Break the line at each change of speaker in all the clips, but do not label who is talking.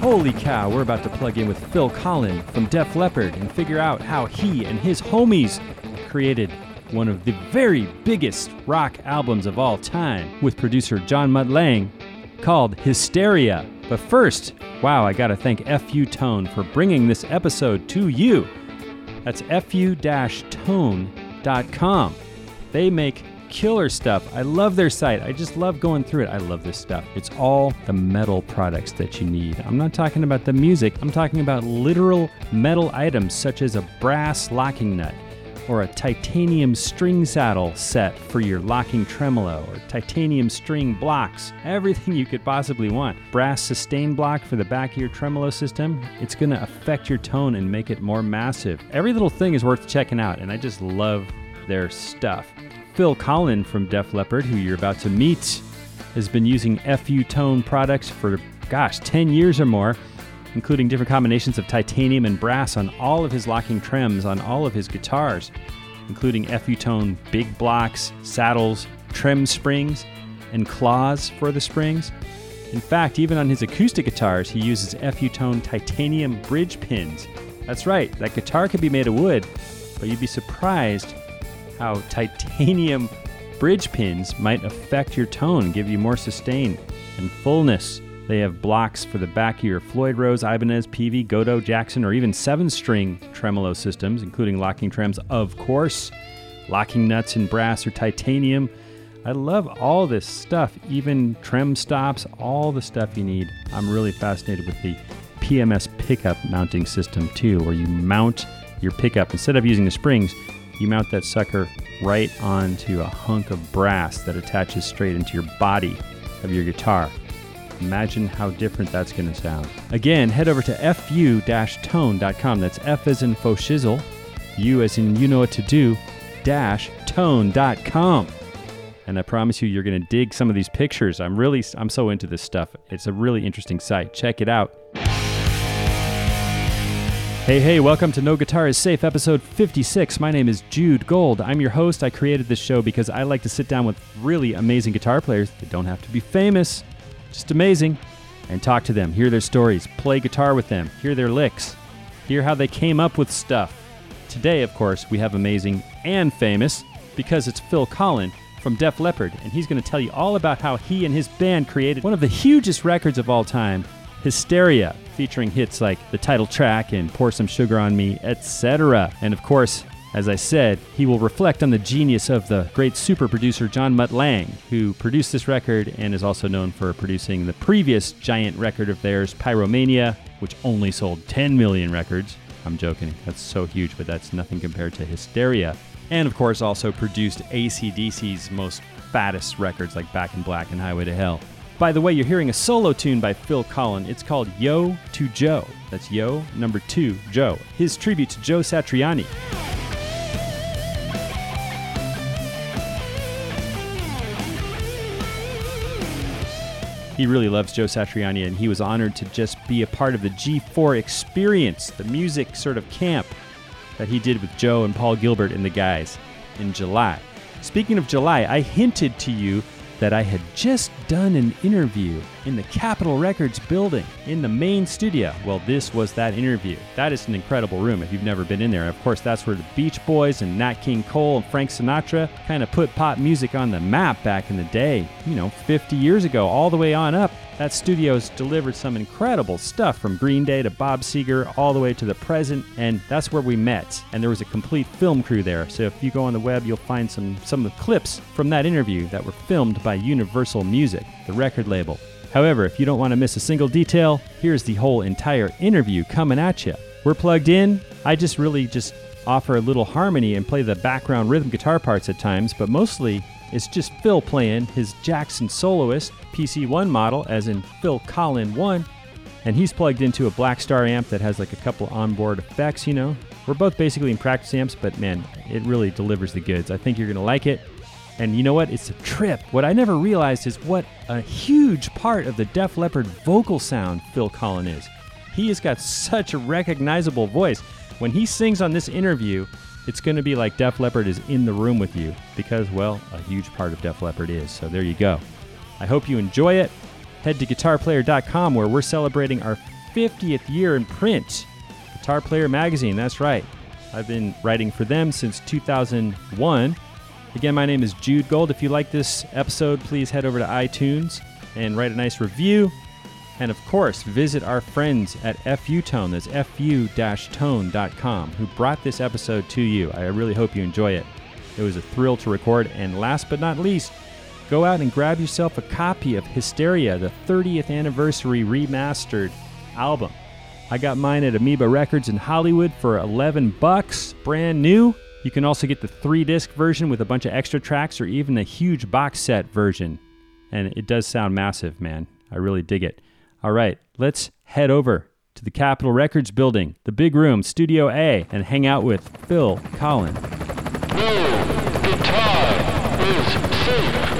Holy cow, we're about to plug in with Phil Collen from Def Leppard and figure out how he and his homies created one of the very biggest rock albums of all time with producer John Mutt Lange called Hysteria. But first, wow, I gotta thank FU Tone for bringing this episode to you. That's fu-tone.com. They make killer stuff. I love their site. I just love going through it. I love this stuff. It's all the metal products that you need. I'm not talking about the music, I'm talking about literal metal items such as a brass locking nut or a titanium string saddle set for your locking tremolo, or titanium string blocks, everything you could possibly want. Brass sustain block for the back of your tremolo system, it's going to affect your tone and make it more massive. Every little thing is worth checking out, and I just love their stuff. Phil Collen from Def Leppard, who you're about to meet, has been using FU Tone products for, gosh, 10 years or more including different combinations of titanium and brass on all of his locking trems on all of his guitars, including FU-tone big blocks, saddles, trem springs, and claws for the springs. In fact, even on his acoustic guitars, he uses FU-tone titanium bridge pins. That's right, that guitar could be made of wood, but you'd be surprised how titanium bridge pins might affect your tone, give you more sustain and fullness. They have blocks for the back of your Floyd Rose, Ibanez, Peavey, Gotoh, Jackson, or even seven string tremolo systems, including locking trems, of course, locking nuts in brass or titanium. I love all this stuff, even trem stops, all the stuff you need. I'm really fascinated with the PMS pickup mounting system too, where you mount your pickup instead of using the springs, you mount that sucker right onto a hunk of brass that attaches straight into your body of your guitar. Imagine how different that's going to sound. Again, head over to fu-tone.com. That's F as in faux shizzle, U as in you know what to do, dash tone.com. And I promise you, you're going to dig some of these pictures. I'm really, I'm so into this stuff. It's a really interesting site. Check it out. Hey, hey, welcome to No Guitar is Safe, episode 56. My name is Jude Gold. I'm your host. I created this show because I like to sit down with really amazing guitar players that don't have to be famous just amazing. And talk to them, hear their stories, play guitar with them, hear their licks, hear how they came up with stuff. Today, of course, we have amazing and famous because it's Phil Collen from Def Leppard, and he's going to tell you all about how he and his band created one of the hugest records of all time, Hysteria, featuring hits like the title track and Pour Some Sugar on Me, etc. And of course, as I said, he will reflect on the genius of the great super producer John Mutt Lange, who produced this record and is also known for producing the previous giant record of theirs, Pyromania, which only sold 10 million records. I'm joking, that's so huge, but that's nothing compared to Hysteria. And of course, also produced ACDC's most fattest records like Back in Black and Highway to Hell. By the way, you're hearing a solo tune by Phil Collen. It's called Yo to Joe. That's Yo, number two, Joe. His tribute to Joe Satriani. He really loves Joe Satriani, and he was honored to just be a part of the G4 experience, the music sort of camp that he did with Joe and Paul Gilbert and the guys in July. Speaking of July, I hinted to you that I had just done an interview in the Capitol Records building in the main studio. Well, this was that interview. That is an incredible room if you've never been in there. Of course, that's where the Beach Boys and Nat King Cole and Frank Sinatra kind of put pop music on the map back in the day, you know, 50 years ago, all the way on up that studio's delivered some incredible stuff from Green Day to Bob Seger all the way to the present, and that's where we met. And there was a complete film crew there. So if you go on the web, you'll find some some of the clips from that interview that were filmed by Universal Music, the record label. However, if you don't want to miss a single detail, here's the whole entire interview coming at you. We're plugged in. I just really just offer a little harmony and play the background rhythm guitar parts at times, but mostly it's just Phil playing his Jackson Soloist PC1 model, as in Phil Collen 1, and he's plugged into a Blackstar amp that has like a couple onboard effects, you know. We're both basically in practice amps, but man, it really delivers the goods. I think you're gonna like it. And you know what? It's a trip. What I never realized is what a huge part of the Def Leppard vocal sound Phil Collen is. He has got such a recognizable voice. When he sings on this interview, it's going to be like Def Leppard is in the room with you because, well, a huge part of Def Leppard is. So there you go. I hope you enjoy it. Head to guitarplayer.com where we're celebrating our 50th year in print. Guitar Player Magazine, that's right. I've been writing for them since 2001. Again, my name is Jude Gold. If you like this episode, please head over to iTunes and write a nice review. And of course, visit our friends at FU-Tone, that's fu-tone.com, who brought this episode to you. I really hope you enjoy it. It was a thrill to record. And last but not least, go out and grab yourself a copy of Hysteria, the 30th anniversary remastered album. I got mine at Amoeba Records in Hollywood for 11 bucks, brand new. You can also get the 3-disc version with a bunch of extra tracks or even a huge box set version. And it does sound massive, man. I really dig it. All right, let's head over to the Capitol Records building, the big room, Studio A, and hang out with Phil Collen.
No guitar is safe.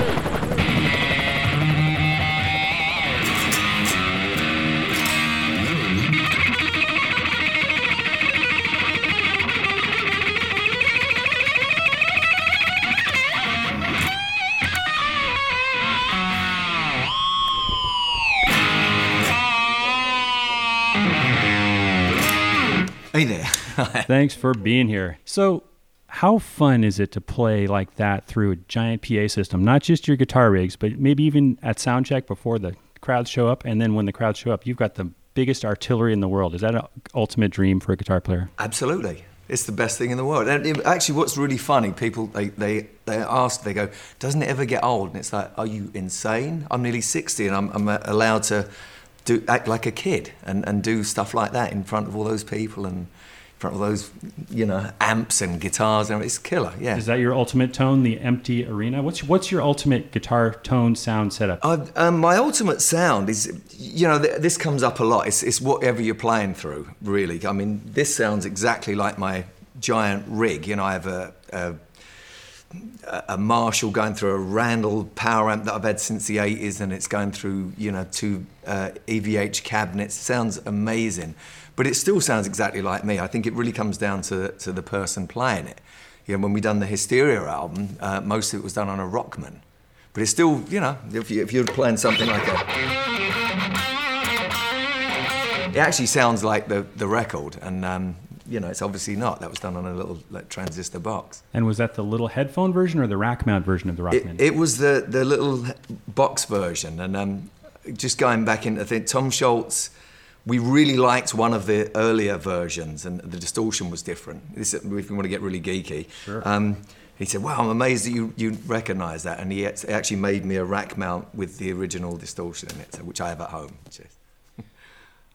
Hey there.
Thanks for being here. So, how fun is it to play like that through a giant PA system? Not just your guitar rigs, but maybe even at soundcheck before the crowds show up, and then when the crowds show up, you've got the biggest artillery in the world. Is that an ultimate dream for a guitar player?
Absolutely. It's the best thing in the world. And it- actually, what's really funny, people, they, they, they ask, they go, doesn't it ever get old? And it's like, are you insane? I'm nearly 60 and I'm, I'm uh, allowed to do, act like a kid and, and do stuff like that in front of all those people and in front of those, you know, amps and guitars. And it's killer, yeah.
Is that your ultimate tone, the empty arena? What's what's your ultimate guitar tone sound setup?
I, um, my ultimate sound is, you know, th- this comes up a lot. It's, it's whatever you're playing through, really. I mean, this sounds exactly like my giant rig. You know, I have a, a, a Marshall going through a Randall power amp that I've had since the 80s, and it's going through, you know, two uh, EVH cabinets. Sounds amazing, but it still sounds exactly like me. I think it really comes down to, to the person playing it. You know, when we done the Hysteria album, uh, most of it was done on a Rockman. But it's still, you know, if, you, if you're playing something like a. It actually sounds like the, the record, and, um, you know, it's obviously not. That was done on a little like, transistor box.
And was that the little headphone version or the rack mount version of the Rockman?
It, it was the, the little box version, and um, just going back into I think Tom Scholz, we really liked one of the earlier versions, and the distortion was different. This, if you want to get really geeky,
Sure.
um, he said, "Wow, I'm amazed that you you recognise that," and he actually made me a rack mount with the original distortion in it, which I have at home. Is,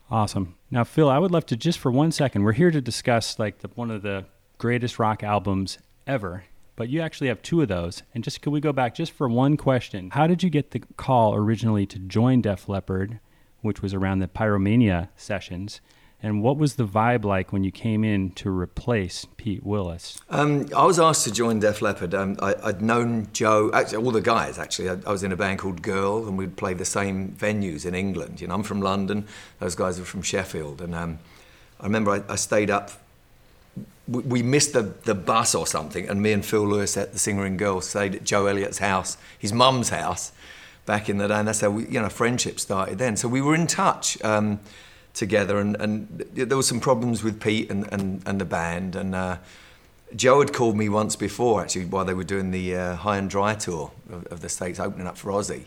Awesome. Now, Phil, I would love to just for one second. We're here to discuss like the, one of the greatest rock albums ever, but you actually have two of those. And just could we go back just for one question? How did you get the call originally to join Def Leppard, which was around the Pyromania sessions? And what was the vibe like when you came in to replace Pete Willis?
Um, I was asked to join Def Leppard. Um, I, I'd known Joe, actually, all the guys actually. I, I was in a band called Girl, and we'd play the same venues in England. You know, I'm from London; those guys were from Sheffield. And um, I remember I, I stayed up. We, we missed the, the bus or something, and me and Phil Lewis, at the singer in Girl, stayed at Joe Elliott's house, his mum's house, back in the day, and that's how we, you know, friendship started then. So we were in touch. Um, together, and, and there were some problems with Pete and, and, and the band. And uh, Joe had called me once before, actually, while they were doing the uh, High and Dry tour of, of the States, opening up for Ozzy.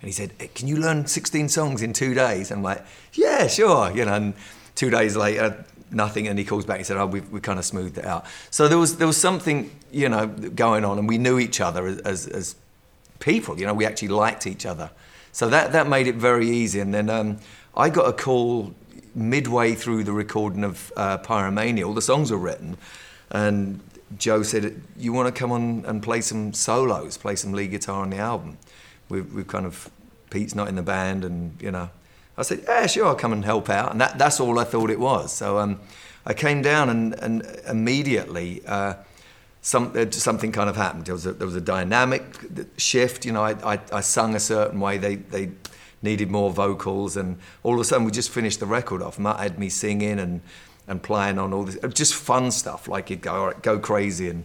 And he said, "Hey, Can you learn 16 songs in two days? And I'm like, Yeah, sure. You know, and two days later, nothing. And he calls back and said, Oh, we, kind of smoothed it out. So there was, there was something, you know, going on, and we knew each other as, as, as people. You know, we actually liked each other. So that, that made it very easy. And then um, I got a call midway through the recording of uh, Pyromania. All the songs were written. And Joe said, You want to come on and play some solos, play some lead guitar on the album? We've, we've kind of, Pete's not in the band, and, you know. I said, Yeah, sure, I'll come and help out. And that, that's all I thought it was. So um, I came down, and, and immediately, uh, some, uh, something kind of happened. There was a, there was a dynamic shift. You know, I, I, I sung a certain way. They, they needed more vocals, and all of a sudden we just finished the record off. Mutt had me singing, and and playing on all this, just fun stuff. Like you'd go, all right, go crazy. And,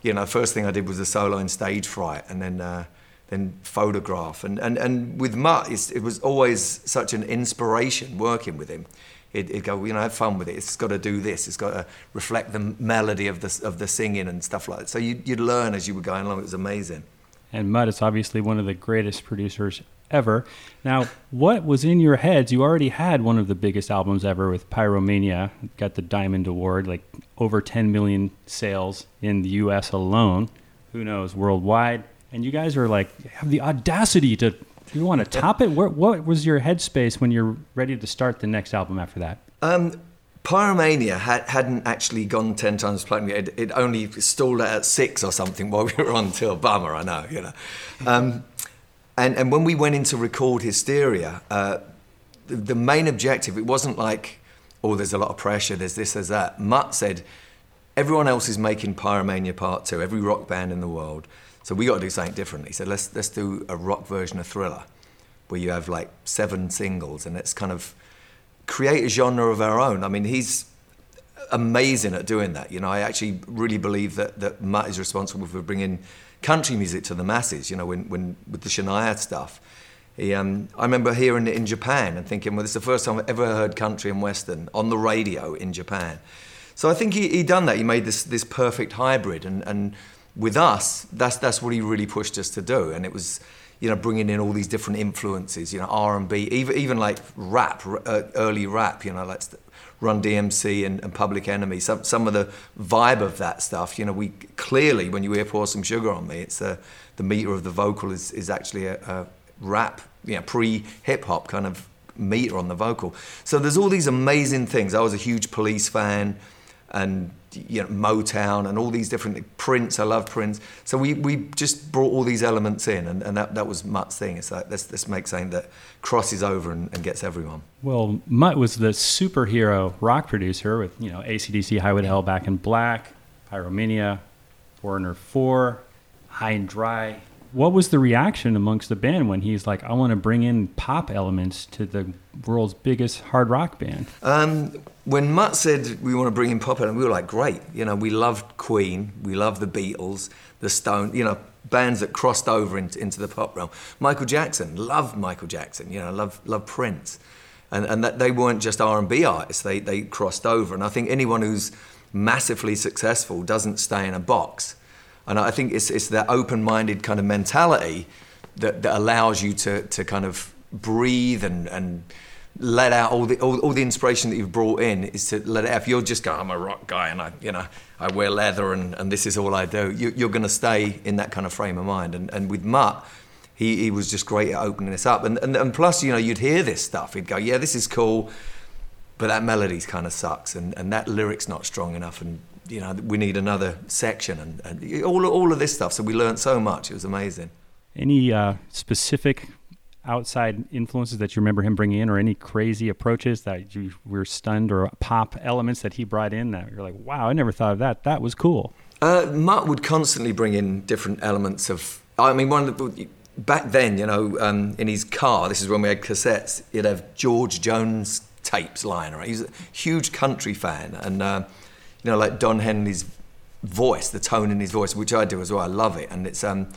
you know, first thing I did was a solo in Stage Fright and then, uh, then Photograph. And, and, and with Mutt, it was always such an inspiration working with him. He'd, he'd, go, you know, have fun with it. It's got to do this. It's got to reflect the melody of the, of the singing and stuff like that. So you'd, you'd learn as you were going along. It was amazing.
And Mutt is obviously one of the greatest producers ever. Now, what was in your heads? You already had one of the biggest albums ever with Pyromania, got the Diamond Award, like over 10 million sales in the US alone. Who knows, worldwide. And you guys are like, have the audacity to, you want to top it? What, what was your headspace when you're ready to start the next album after that?
Um, Pyromania had, hadn't actually gone 10 times platinum. It, it, only stalled at six or something while we were on tour. Bummer, I know, you know. Um, and, and when we went in to record Hysteria, uh, the, the, main objective, it wasn't like, oh, there's a lot of pressure, there's this, there's that. Mutt said, everyone else is making Pyromania Part 2, every rock band in the world. So we got to do something different. He said, let's, let's do a rock version of Thriller, where you have like seven singles, and it's kind of create a genre of our own. I mean, he's amazing at doing that. You know, I actually really believe that, that Mutt is responsible for bringing country music to the masses. You know, when, when with the Shania stuff. He, um, I remember hearing it in Japan and thinking, well, this is the first time I've ever heard country and western on the radio in Japan. So I think he, he done that. He made this this perfect hybrid, and, and with us, that's that's what he really pushed us to do. And it was, you know, bringing in all these different influences. You know, R and B, even even like rap, uh, early rap. You know, like Run DMC and, and, Public Enemy, some, some of the vibe of that stuff, you know, we clearly, when you hear Pour Some Sugar on Me, it's a, the meter of the vocal is, is actually a, a rap, you know, pre hip hop kind of meter on the vocal. So there's all these amazing things. I was a huge police fan and you know, Motown and all these different Prince. I love Prince. So we, we just brought all these elements in, and, and that, that was Mutt's thing. It's like let's, let's make something that crosses over and, and gets everyone.
Well, Mutt was the superhero rock producer with you know ACDC, Highway to Hell, Back in Black, Pyromania, Foreigner Four, High and Dry. What was the reaction amongst the band when he's like, "I want to bring in pop elements to the world's biggest hard rock band"?
Um, when Mutt said we want to bring in pop and we were like, great. You know, we loved Queen, we loved the Beatles, the Stone, you know, bands that crossed over into, into the pop realm. Michael Jackson, loved Michael Jackson, you know, loved, loved Prince. And, and that they weren't just R&B artists, they, they crossed over. And I think anyone who's massively successful doesn't stay in a box. And I think it's, it's that open-minded kind of mentality that, that allows you to, to kind of breathe and, and let out all the all, all, the inspiration that you've brought in is to let it out. If you're just going, I'm a rock guy and I, you know, I wear leather and, and this is all I do, you, are going to stay in that kind of frame of mind. And, and with Mutt, he, he was just great at opening this up. And, and, and plus, you know, you'd hear this stuff. He'd go, yeah, this is cool, but that melody kind of sucks and, and that lyric's not strong enough. And, you know, we need another section and, and all, all of this stuff. So we learned so much. It was amazing.
Any uh, specific outside influences that you remember him bringing in, or any crazy approaches that you were stunned, or pop elements that he brought in that you're like, wow, I never thought of that. That was cool.
Uh, Mutt would constantly bring in different elements of. I mean, one of the, back then, you know, um, in his car, this is when we had cassettes. He'd have George Jones tapes lying around. He's a huge country fan, and uh, you know, like Don Henley's voice, the tone in his voice, which I do as well. I love it, and it's um,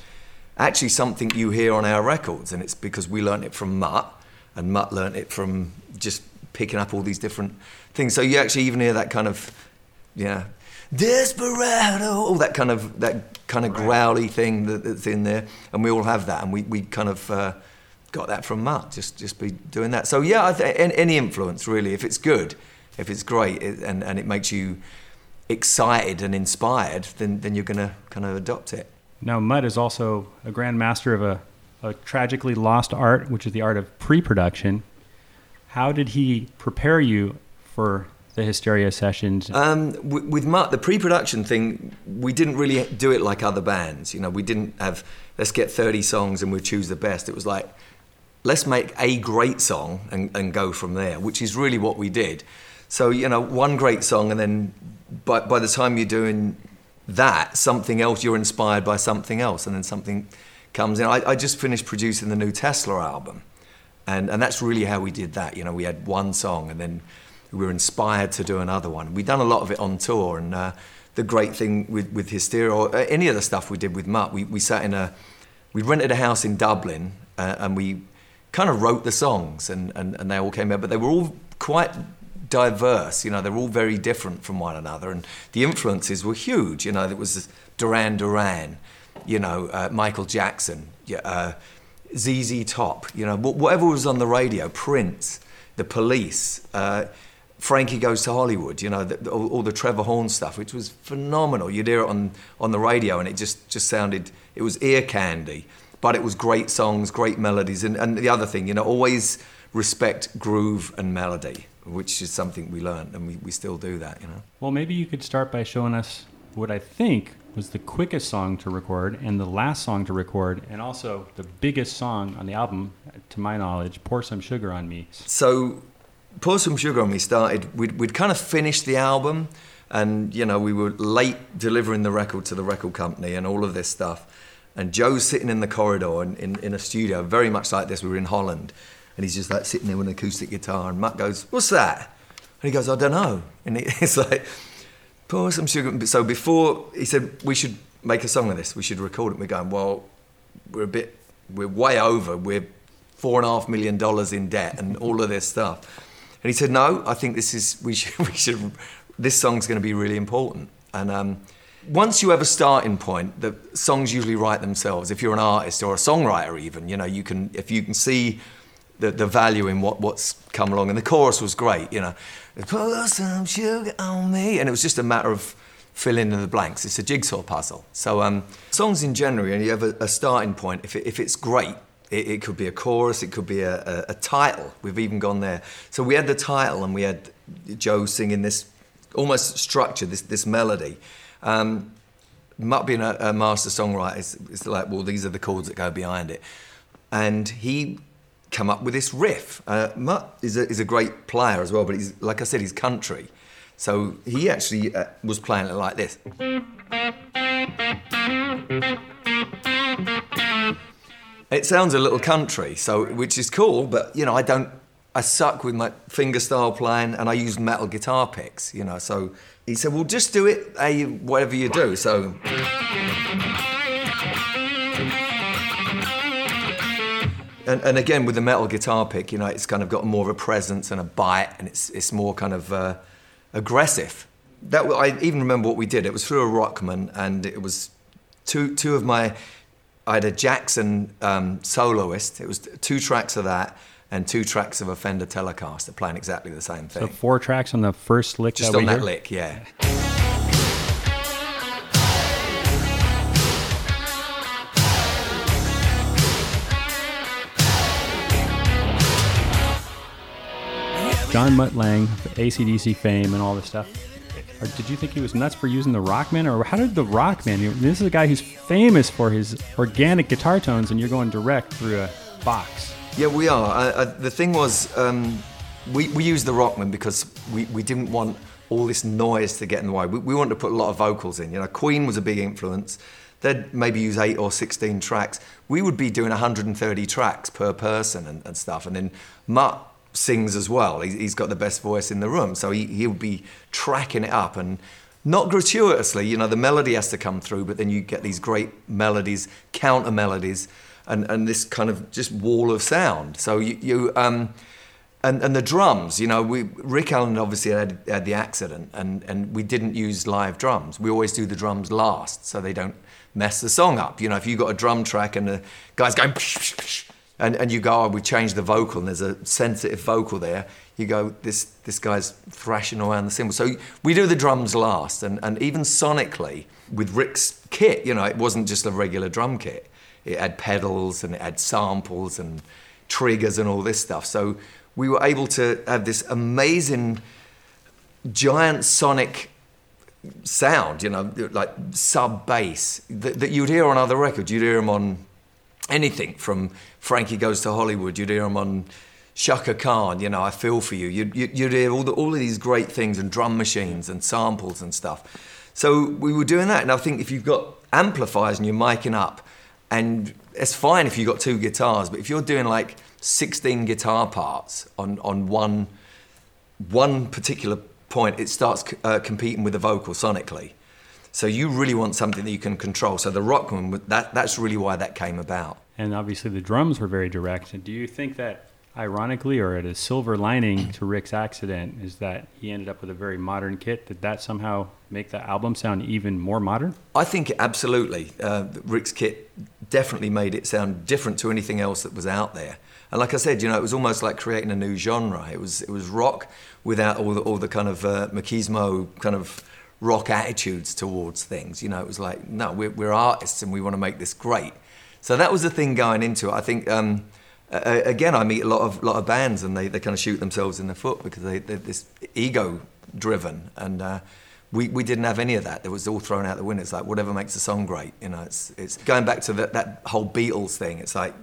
actually something you hear on our records, and it's because we learned it from Mutt, and Mutt learned it from just picking up all these different things. So you actually even hear that kind of, yeah, desperado, all that kind of that kind of growly thing that, that's in there, and we all have that, and we, we kind of uh, got that from Mutt, just just be doing that. So yeah, I th- any influence really, if it's good, if it's great, it, and and it makes you excited and inspired, then then you're gonna kind of adopt it.
Now, Mutt is also a grand master of a, a tragically lost art, which is the art of pre production. How did he prepare you for the Hysteria sessions?
Um, with, with Mutt, the pre-production thing, we didn't really do it like other bands. You know, we didn't have let's get 30 songs and we'll choose the best. It was like let's make a great song and, and go from there, which is really what we did. So you know, one great song, and then by by the time you're doing that something else you're inspired by something else and then something comes in I, I, just finished producing the new tesla album and and that's really how we did that you know we had one song and then we were inspired to do another one. We'd done a lot of it on tour, and uh, the great thing with, with Hysteria, or uh, any of the stuff we did with Mutt, we, we sat in a, we rented a house in Dublin, uh, and we kind of wrote the songs, and, and, and they all came out, but they were all quite diverse. You know, they're all very different from one another, and the influences were huge. You know, there was Duran Duran, you know, uh, Michael Jackson, uh, ZZ Top, you know, whatever was on the radio, Prince, The Police. Uh, Frankie Goes to Hollywood, you know, the, all, all, the Trevor Horn stuff, which was phenomenal. You'd hear it on, on the radio and it just, just sounded, it was ear candy, but it was great songs, great melodies. And, and the other thing, you know, always respect groove and melody, which is something we learned and we, we still do that, you know.
Well, maybe you could start by showing us what I think was the quickest song to record and the last song to record, and also the biggest song on the album, to my knowledge, Pour Some Sugar on Me.
So Pour Some Sugar on Me started, we'd, we'd kind of finished the album and, you know, we were late delivering the record to the record company and all of this stuff. And Joe's sitting in the corridor in, in, in a studio, very much like this. We were in Holland. And he's just like sitting there with an acoustic guitar. And Mutt goes, What's that? And he goes, I don't know. And it's like, Pour some sugar. So before, he said, We should make a song of this. We should record it. We're going, Well, we're a bit, we're way over. We're four and a half million dollars in debt and all of this stuff. And he said, "No, I think this is we should we should this song's going to be really important." And um, once you have a starting point, the songs usually write themselves. If you're an artist or a songwriter, even you know you can if you can see the, the value in what, what's come along. And the chorus was great, you know, put some sugar on me, and it was just a matter of filling in the blanks. It's a jigsaw puzzle. So um, songs in general, and you have a, a starting point. If, it, if it's great, it, it, could be a chorus, it could be a, a, a, title. We've even gone there. So we had the title and we had Joe singing this almost structure, this, this melody. Um, Mutt being a, a master songwriter, it's, it's like, well, these are the chords that go behind it. And he come up with this riff. Uh, Mutt is a, is a great player as well, but he's, like I said, he's country. So he actually uh, was playing it like this. It sounds a little country, so which is cool, but you know, I don't. I suck with my fingerstyle playing, and I use metal guitar picks. You know, so he said, "Well, just do it, hey, whatever you do." So. And, and, again, with the metal guitar pick, you know, it's kind of got more of a presence and a bite, and it's it's more kind of uh, aggressive. That I even remember what we did. It was through a Rockman, and it was two two of my I had a Jackson um, soloist. It was two tracks of that and two tracks of a Fender Telecaster playing exactly the same thing.
So four tracks on the first lick.
Just
that
on that
hear?
lick, yeah.
John Mutt Lange, ACDC fame, and all this stuff or did you think he was nuts for using the Rockman? Or how did the Rockman? This is a guy who's famous for his organic guitar tones, and you're going direct through a box.
Yeah, we are. Uh, uh, the thing was, um, we, we used the Rockman because we, we didn't want all this noise to get in the way. We, we wanted to put a lot of vocals in. You know, Queen was a big influence. They'd maybe use eight or 16 tracks. We would be doing 130 tracks per person and, and stuff. And then Mutt sings as well. He's got the best voice in the room, so he, he'll be tracking it up and not gratuitously. You know, the melody has to come through, but then you get these great melodies, counter melodies, and, and this kind of just wall of sound. So you, you um, and, and the drums, you know, we, Rick Allen obviously had, had the accident, and, and we didn't use live drums. We always do the drums last, so they don't mess the song up. You know, if you got a drum track and the guy's going. Psh, psh, psh, and, and you go, oh, we changed the vocal, and there's a sensitive vocal there. You go, this, this guy's thrashing around the cymbal. So we do the drums last, and, and even sonically, with Rick's kit, you know, it wasn't just a regular drum kit. It had pedals and it had samples and triggers and all this stuff. So we were able to have this amazing, giant sonic sound, you know, like sub bass that, that you'd hear on other records. You'd hear them on anything from Frankie Goes to Hollywood, you'd hear him on Chaka Khan, you know, I Feel For You. You'd, you'd hear all, the, all of these great things and drum machines and samples and stuff. So we were doing that. And I think if you've got amplifiers and you're miking up, and it's fine if you've got two guitars, but if you're doing like 16 guitar parts on, on one one particular point, it starts uh, competing with the vocal sonically. So you really want something that you can control. So the Rockman, that, that's really why that came about.
And obviously the drums were very direct. And do you think that, ironically, or at a silver lining to Rick's accident, is that he ended up with a very modern kit? Did that somehow make the album sound even more modern?
I think absolutely. Uh, Rick's kit definitely made it sound different to anything else that was out there. And like I said, you know, it was almost like creating a new genre. It was it was rock without all the, all the kind of uh, machismo kind of rock attitudes towards things. You know, it was like, no, we're, we're artists and we want to make this great. So that was the thing going into it. I think, um, uh, again, I meet a lot of lot of bands and they, they kind of shoot themselves in the foot because they, they're this ego driven and. Uh, we, we didn't have any of that. It was all thrown out the window. It's like whatever makes a song great, you know. It's it's going back to that, that whole Beatles thing. It's like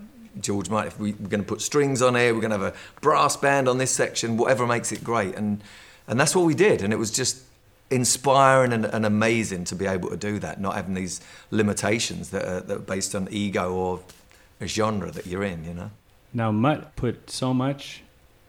George Martin. If we, we're going to put strings on here, we're going to have a brass band on this section. Whatever makes it great, and and that's what we did. And it was just inspiring and, and, amazing to be able to do that, not having these limitations that are, that are based on ego or a genre that you're in, you know.
Now, Mutt put so much.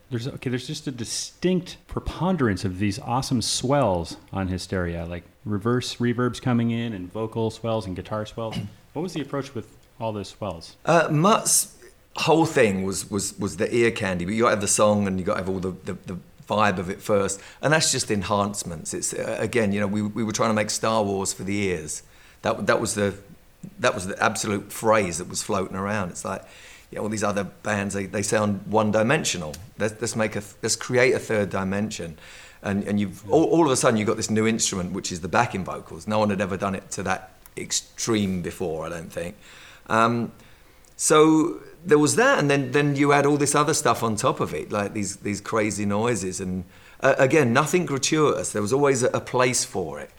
There's okay. There's just a distinct preponderance of these awesome swells on Hysteria, like reverse reverbs coming in and vocal swells and guitar swells. what was the approach with all those swells?
Uh, Mutt's whole thing was was was the ear candy, but you got to have the song and you got to have all the, the, the vibe of it first, and that's just enhancements. It's uh, again, you know, we, we were trying to make Star Wars for the ears. That that was the that was the absolute phrase that was floating around. It's like, yeah, all these other bands they, they sound one dimensional. Let's, let's make a let's create a third dimension, and and you've all, all of a sudden you've got this new instrument which is the backing vocals. No one had ever done it to that extreme before, I don't think. Um, so there was that, and then then you add all this other stuff on top of it, like these these crazy noises, and uh, again, nothing gratuitous. There was always a, a place for it.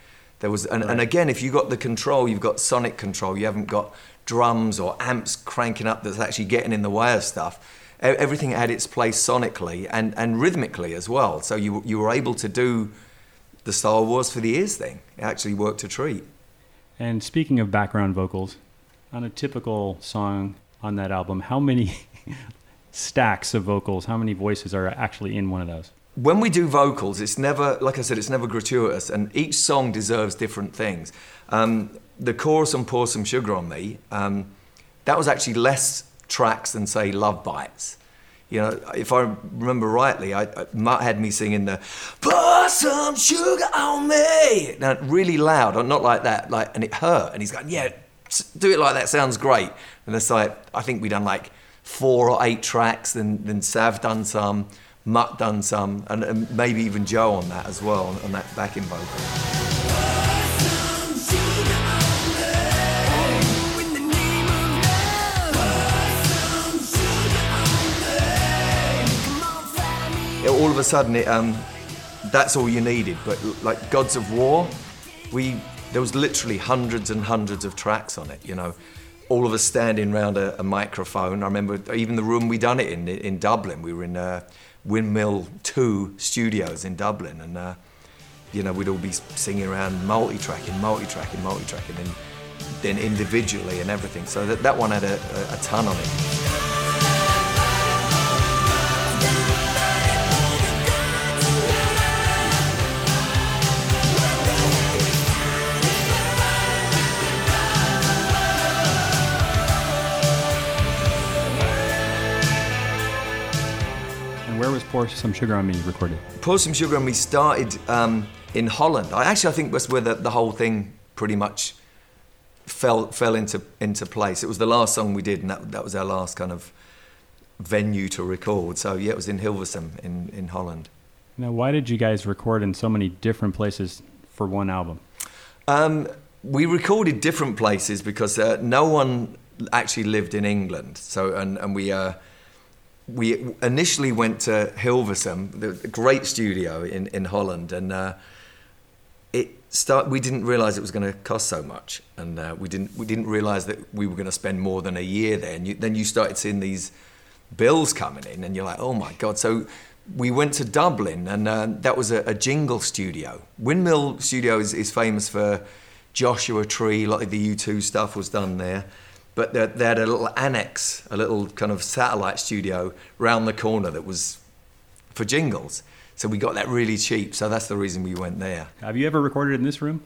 There was, and, right. and again, if you got the control, you've got sonic control. You haven't got drums or amps cranking up that's actually getting in the way of stuff. Everything had its place sonically and, and rhythmically as well. So you you were able to do the Star Wars for the ears thing. It actually worked a treat.
And speaking of background vocals, on a typical song on that album, how many stacks of vocals, how many voices are actually in one of those?
When we do vocals, it's never, like I said, it's never gratuitous, and each song deserves different things. Um, the chorus on Pour Some Sugar on Me, um, that was actually less tracks than, say, Love Bites. You know, if I remember rightly, I, I, Mutt had me singing the "Pour some sugar on me," now really loud, not like that, like, and it hurt. And he's going, "Yeah, do it like that sounds great. And it's like, I think we done like four or eight tracks, then, then Sav done some, Mutt done some, and, and maybe even Joe on that as well, on, on that backing vocal. all of a sudden it um, that's all you needed but like gods of war we there was literally hundreds and hundreds of tracks on it, you know. All of us standing around a, a microphone. I remember even the room we done it in, in Dublin. We were in uh, Windmill 2 studios in Dublin, and uh, you know, we'd all be singing around multi-tracking, multi-tracking, multi-tracking, and then individually and everything. So that, that one had a, a, a ton on it.
Pour Some Sugar on Me recorded?
Pour Some Sugar on Me started um, in Holland. I actually I think that's where the, the whole thing pretty much fell fell into into place. It was the last song we did, and that that was our last kind of venue to record. So yeah, it was in Hilversum in in Holland.
Now, why did you guys record in so many different places for one album?
Um, we recorded different places because uh, no one actually lived in England. So and and we. Uh, we initially went to Hilversum, the great studio in, in Holland, and uh, it start. We didn't realise it was going to cost so much, and uh, we didn't we didn't realise that we were going to spend more than a year there. And you, then you started seeing these bills coming in, and you're like, oh my god! So we went to Dublin, and uh, that was a, a, jingle studio. Windmill Studio is, is famous for Joshua Tree, like the U2 stuff was done there but they, they had a little annex, a little kind of satellite studio round the corner that was for jingles. So we got that really cheap. So that's the reason we went there.
Have you ever recorded in this room?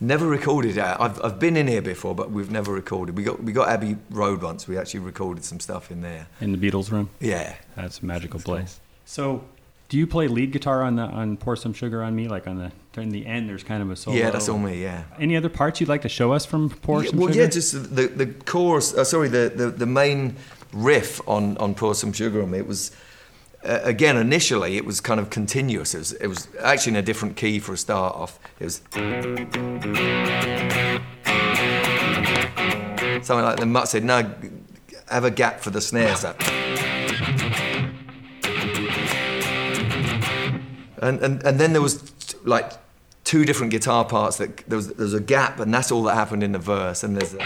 Never recorded. I've, I've been in here before, but we've never recorded. We got we got Abbey Road once. We actually recorded some stuff in there.
In the Beatles room?
Yeah.
That's a magical place. So, do you play lead guitar on the on Pour Some Sugar on Me? Like on the in the end, there's kind of a solo.
Yeah, that's all me. Yeah.
Any other parts you'd like to show us from Pour
Yeah,
Some
well,
Sugar?
Well, yeah, just the the chorus. Uh, sorry, the, the the main riff on on Pour Some Sugar on Me. It was uh, again initially it was kind of continuous. It was it was actually in a different key for a start off. It was something like the Mutt said. No, have a gap for the snare. So. And, and and then there was t- like two different guitar parts that there was there was a gap and that's all that happened in the verse and there's a,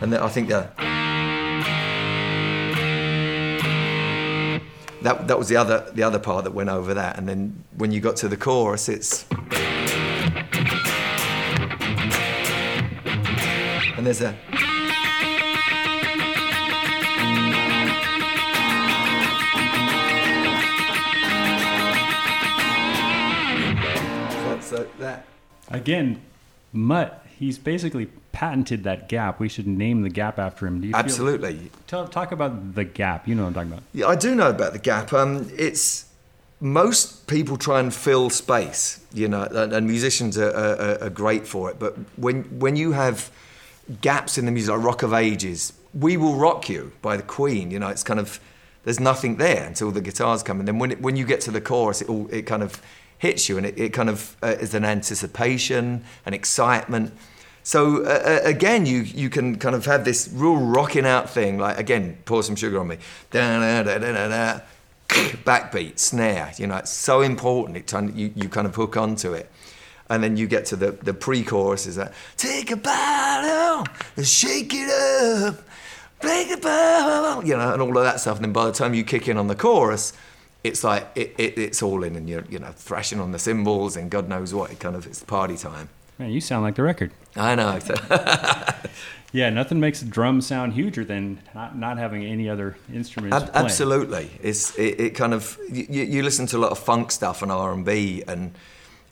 and then I think that that that was the other the other part that went over that and then when you got to the chorus it's and there's a so, that
Again, Mutt, he's basically patented that gap. We should name the gap after him. Do you feel-
absolutely
Tell, talk about the gap. You know what I'm talking about.
Yeah, I do know about the gap. Um, it's most people try and fill space, you know, and, and musicians are, are, are great for it. But when when you have gaps in the music, like Rock of Ages, "We Will Rock You" by the Queen, you know, it's kind of there's nothing there until the guitars come, and then when it, when you get to the chorus, it all it kind of hits you, and it, it kind of uh, is an anticipation, an excitement. So uh, uh, again, you you can kind of have this real rocking out thing, like again, pour some sugar on me, da da da backbeat, snare. You know, it's so important. It of- you you kind of hook onto it, and then you get to the the pre-chorus is that take a bottle and shake it up, break a bottle, you know, and all of that stuff. And then by the time you kick in on the chorus. It's like it, it, it's all in, and you're you know thrashing on the cymbals and God knows what. It kind of it's party time.
Man, you sound like the record.
I know.
Yeah, nothing makes a drum sound huger than not, not having any other instruments.
Ab- absolutely, it's it, it kind of you, you listen to a lot of funk stuff and R and B, and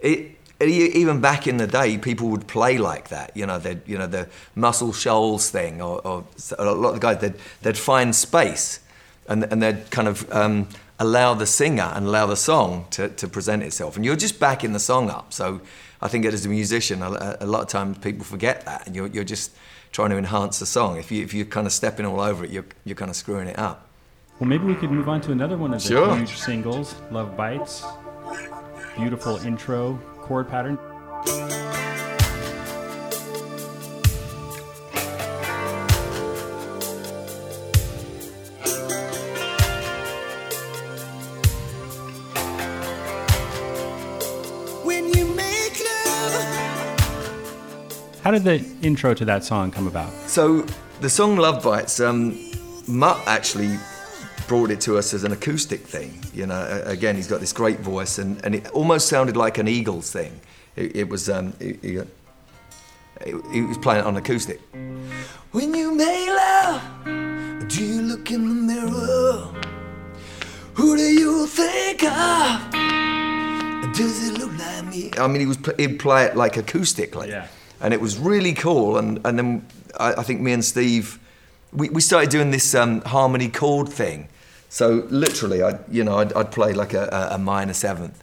it even back in the day, people would play like that. You know, they you know the Muscle Shoals thing, or, or a lot of the guys they'd they'd find space, and and they'd kind of um, allow the singer and allow the song to, to present itself, and you're just backing the song up. So I think as a musician, a, a lot of times people forget that, and you're you're just trying to enhance the song. If you if you're kind of stepping all over it, you're you're kind of screwing it up.
Well, maybe we could move on to another one of the
Sure.
huge singles, Love Bites. Beautiful intro chord pattern. How did the intro to that song come about?
So the song Love Bites, um, Mutt actually brought it to us as an acoustic thing. You know, again, he's got this great voice, and, and it almost sounded like an Eagles thing. It, it was, um, he, he, he was playing it on acoustic. When you make love, do you look in the mirror? Who do you think of? Does it look like me? I mean, he was he'd play it like acoustically,
Yeah.
And it was really cool. And and then I, I think me and Steve, we, we started doing this um, harmony chord thing. So literally, I you know I'd, I'd play like a, a, minor seventh.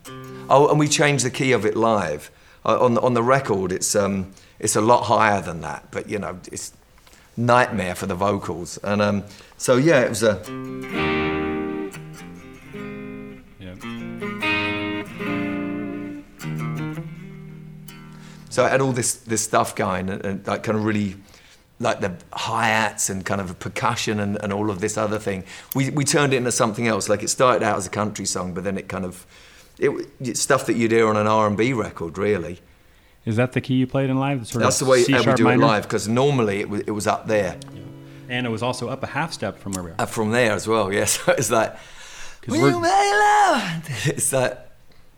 Oh, and we changed the key of it live. Uh, on the, on the record, it's um it's a lot higher than that, but you know it's nightmare for the vocals. And um, so yeah, it was a. So I had all this this stuff going, and, and like kind of really, like the hi hats and kind of percussion and, and all of this other thing. We we turned it into something else. Like it started out as a country song, but then it kind of, it it's stuff that you'd hear on an R and B record, really.
Is that the key you played in live? Sort
That's the way we do
minor?
it live, because normally it was it was up there,
And it was also up a half step from where we are.
uh, from there as well. Yes, so it's like.
'Cause
"Will
we're-
you make love?" It's like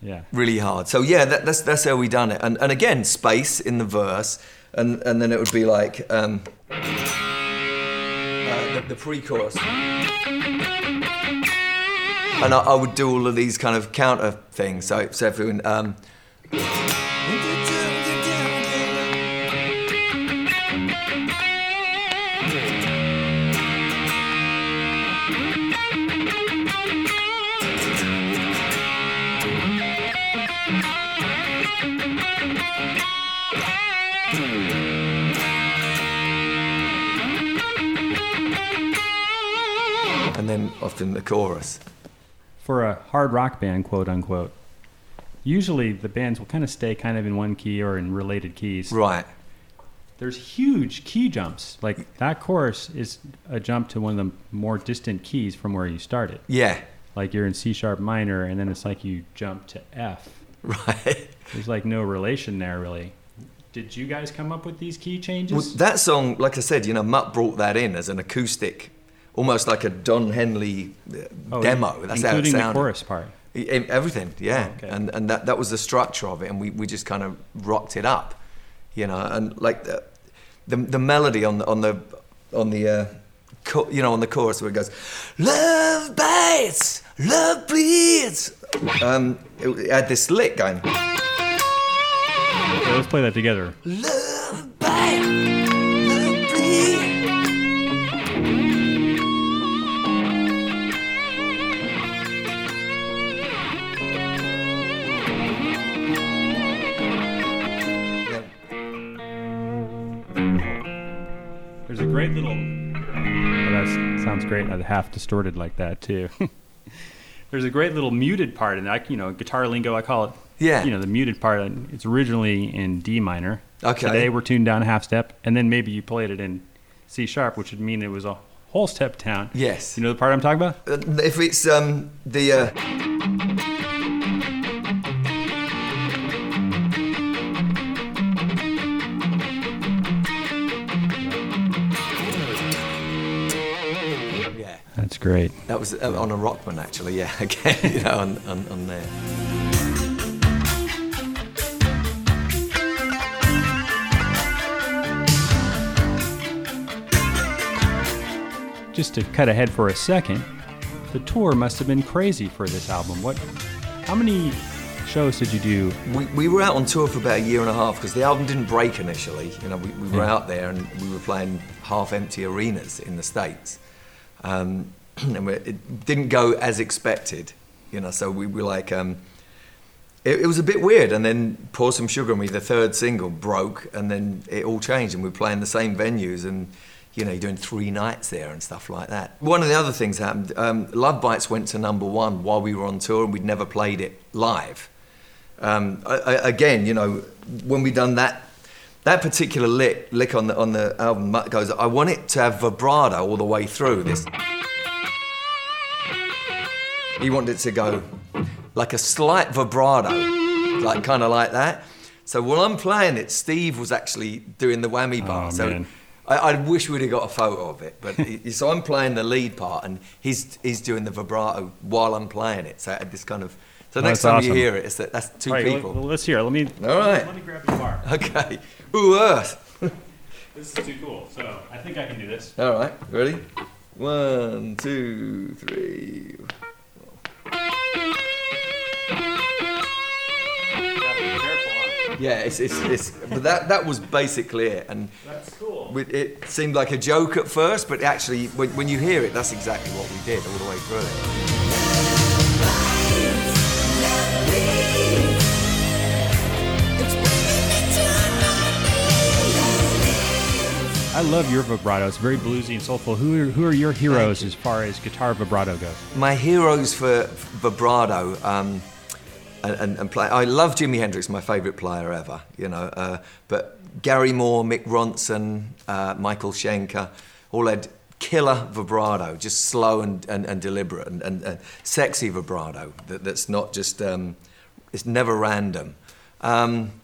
Yeah.
really hard. So yeah, that, that's that's how we done it. And and again, space in the verse, and and then it would be like um, uh, the, the pre-chorus. And I, I would do all of these kind of counter things. So, so everyone. Um, often the chorus.
For a hard rock band, quote unquote, usually the bands will kind of stay kind of in one key or in related keys.
Right.
There's huge key jumps. Like that chorus is a jump to one of the more distant keys from where you started.
Yeah.
Like you're in C sharp minor, and then it's like you jump to F.
Right.
There's like no relation there, really. Did you guys come up with these key changes?
Well, that song, like I said, you know, Mutt brought that in as an acoustic, almost like a Don Henley uh,
Oh,
demo. That's how it
including the chorus part.
Everything, yeah.
Oh, okay.
And and that, that was the structure of it, and we, we just kind of rocked it up, you know. And like the the, the melody on the on the on the uh, cho- you know on the chorus where it goes, "Love bites, love bleeds." Um, it, it had this lick going,
Okay, let's play that together.
"Love bites,
s- sounds great. uh, Half distorted like that too. There's a great little muted part, and I, you know, guitar lingo, I call it.
Yeah.
You know, the muted part. and It's originally in D minor.
Okay.
Today we're tuned down a half step, and then maybe you played it in C sharp, which would mean it was a whole step down.
Yes.
You know the part I'm talking about?
Uh, If it's um, the uh,
great.
that was uh, on a Rockman actually. Yeah, again, you know, on, on, on there.
Just to cut ahead for a second, the tour must have been crazy for this album. What? How many shows did you do?
We, we were out on tour for about a year and a half because the album didn't break initially. You know, we, we were
Yeah.
out there and we were playing half-empty arenas in the states, um, and it didn't go as expected. You know, so we were like, um, it, it was a bit weird. And then "Pour Some Sugar on Me," the third single, broke, and then it all changed, and we were playing the same venues and. You know, doing three nights there and stuff like that. One of the other things happened. Um, Love Bites went to number one while we were on tour, and we'd never played it live um, I, I, again, you know, when we done that that particular lick lick on the on the album goes, I want it to have vibrato all the way through this. He wanted it to go like a slight vibrato, like kind of like that. So while I'm playing it, Steve was actually doing the whammy bar.
Oh,
so
man.
I, I wish we'd have got a photo of it, but he, so I'm playing the lead part and he's he's doing the vibrato while I'm playing it. So I had this kind of. So
Oh,
next
that's
time you hear it, it's that that's two
All right,
people.
Let, us hear. it. Let me.
All right.
Let me grab the bar.
Okay. Ooh, Earth.
This is too cool. So I think I can do this.
All right. Ready? One, two, three. Yeah, it's, it's, it's but that that was basically it, and
That's cool.
it seemed like a joke at first, but actually, when, when you hear it, that's exactly what we did all the way through it.
I love your vibrato. It's very bluesy and soulful. Who are, who are your heroes as far as guitar vibrato goes?
My heroes for vibrato um, and, and, and play. I love Jimi Hendrix, my favourite player ever. You know, uh, but Gary Moore, Mick Ronson, uh, Michael Schenker, all had killer vibrato, just slow and, and, and deliberate and, and, and sexy vibrato. That, that's not just. Um, it's never random. Um,